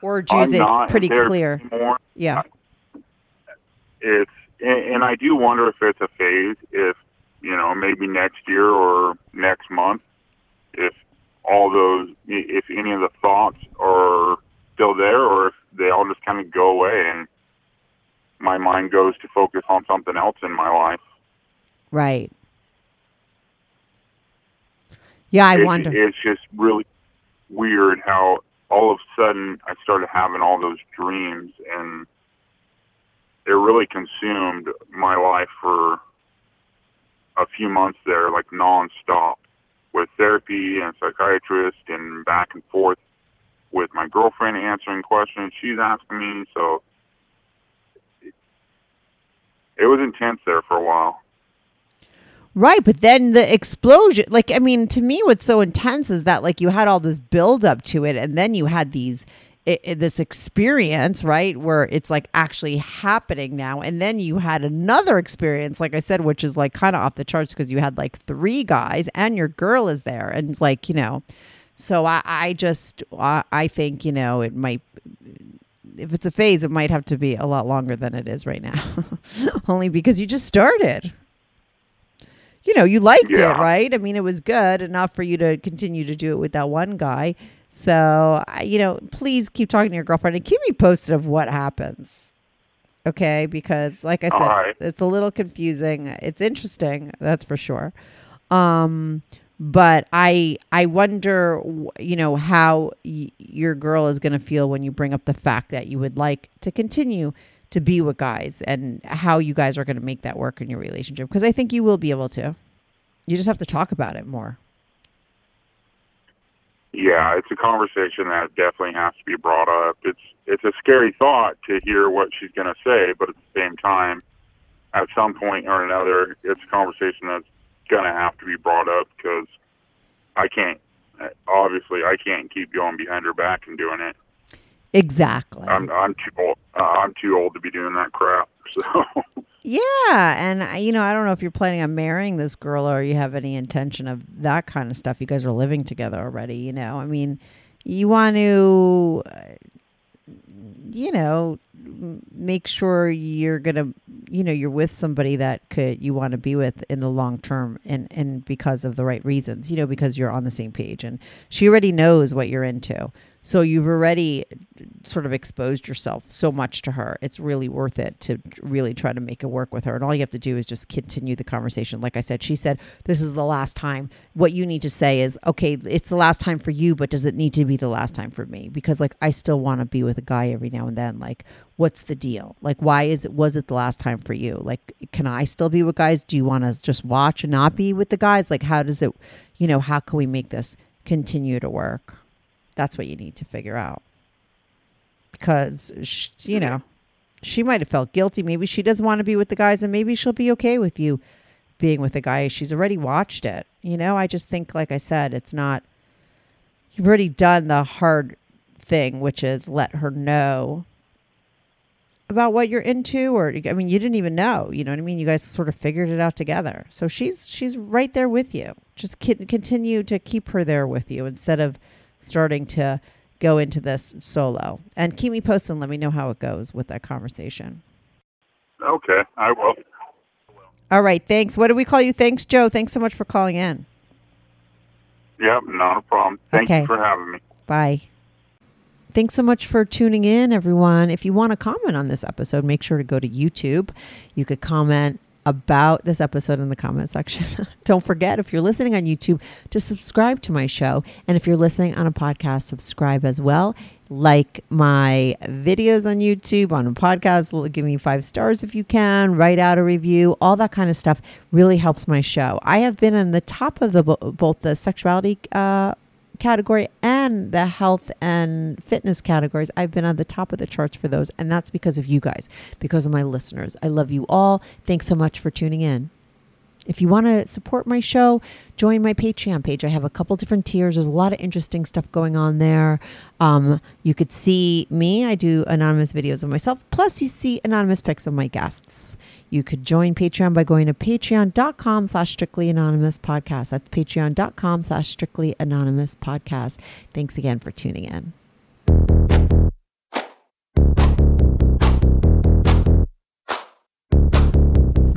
[SPEAKER 2] Or is
[SPEAKER 3] I'm
[SPEAKER 2] it pretty clear?
[SPEAKER 3] anymore.
[SPEAKER 2] Yeah.
[SPEAKER 3] It's and, and I do wonder if it's a phase. If you know, maybe next year or next month, if all those, if any of the thoughts are still there, or if they all just kind of go away and my mind goes to focus on something else in my life.
[SPEAKER 2] Right. Yeah, I
[SPEAKER 3] It's-
[SPEAKER 2] wonder.
[SPEAKER 3] It's just really weird how all of a sudden I started having all those dreams and it really consumed my life for a few months there, like nonstop, with therapy and psychiatrist and back and forth with my girlfriend answering questions she's asking me. So it, was intense there for a while.
[SPEAKER 2] Right, but then the explosion, like, I mean, to me, what's so intense is that, like, you had all this build up to it, and then you had these, i i- this experience, right, where it's like actually happening now. And then you had another experience, like I said, which is like kind of off the charts because you had like three guys and your girl is there. And it's like, you know, so I, I just, I, I think, you know, it might, if it's a phase, it might have to be a lot longer than it is right now, only because you just started you know, you liked
[SPEAKER 3] Yeah.
[SPEAKER 2] it, right? I mean, it was good enough for you to continue to do it with that one guy. So, you know, please keep talking to your girlfriend and keep me posted of what happens. Okay, because like I said,
[SPEAKER 3] right.
[SPEAKER 2] it's a little confusing. It's interesting, that's for sure. Um, but I I wonder, you know, how y- your girl is going to feel when you bring up the fact that you would like to continue to be with guys and how you guys are going to make that work in your relationship because I think you will be able to. You just have to talk about it more.
[SPEAKER 3] Yeah, it's a conversation that definitely has to be brought up. It's it's a scary thought to hear what she's going to say, but at the same time, at some point or another, it's a conversation that's going to have to be brought up because I can't. Obviously, I can't keep going behind her back and doing it.
[SPEAKER 2] Exactly.
[SPEAKER 3] I'm I'm too old. Uh, I'm too old to be doing that crap. So
[SPEAKER 2] Yeah, and I- you know, I don't know if you're planning on marrying this girl or you have any intention of that kind of stuff. You guys are living together already, you know. I mean, you want to uh, you know, make sure you're going to you know, you're with somebody that could you want to be with in the long term and and because of the right reasons, you know, because you're on the same page and she already knows what you're into. So you've already sort of exposed yourself so much to her. It's really worth it to really try to make it work with her. And all you have to do is just continue the conversation. Like I said, she said, This is the last time. What you need to say is, Okay, it's the last time for you, but does it need to be the last time for me? Because, like, I still want to be with a guy every now and then. Like, what's the deal? Like, why is it, was it the last time for you? Like, can I still be with guys? Do you want to just watch and not be with the guys? Like, how does it, you know, how can we make this continue to work? That's what you need to figure out. Because, sh- you know, she might have felt guilty. Maybe she doesn't want to be with the guys, and maybe she'll be okay with you being with the guy. She's already watched it. You know, I just think, like I said, it's not, you've already done the hard thing, which is let her know about what you're into or I mean you didn't even know, you know what I mean? You guys sort of figured it out together. So she's she's right there with you. Just continue to keep her there with you instead of starting to go into this solo. And keep me posted and let me know how it goes with that conversation.
[SPEAKER 3] Okay, I will.
[SPEAKER 2] All right, thanks. What do we call you? Thanks, Joe. Thanks so much for calling in.
[SPEAKER 3] Yep, not a problem. Thank
[SPEAKER 2] Okay.
[SPEAKER 3] you for having me.
[SPEAKER 2] Bye. Thanks so much for tuning in, everyone. If you want to comment on this episode, make sure to go to YouTube. You could comment about this episode in the comment section. Don't forget, if you're listening on YouTube, to subscribe to my show. And if you're listening on a podcast, subscribe as well. Like my videos on YouTube, on a podcast, give me five stars if you can, write out a review, all that kind of stuff really helps my show. I have been on the top of the both the sexuality uh, category and the health and fitness categories. I've been on the top of the charts for those, and that's because of you guys, because of my listeners. I love you all. Thanks so much for tuning in. If you want to support my show, join my Patreon page. I have a couple different tiers. There's a lot of interesting stuff going on there. Um, you could see me. I do anonymous videos of myself. Plus, you see anonymous pics of my guests. You could join Patreon by going to patreon.com slash strictly anonymous podcast. That's patreon.com slash strictly anonymous podcast. Thanks again for tuning in.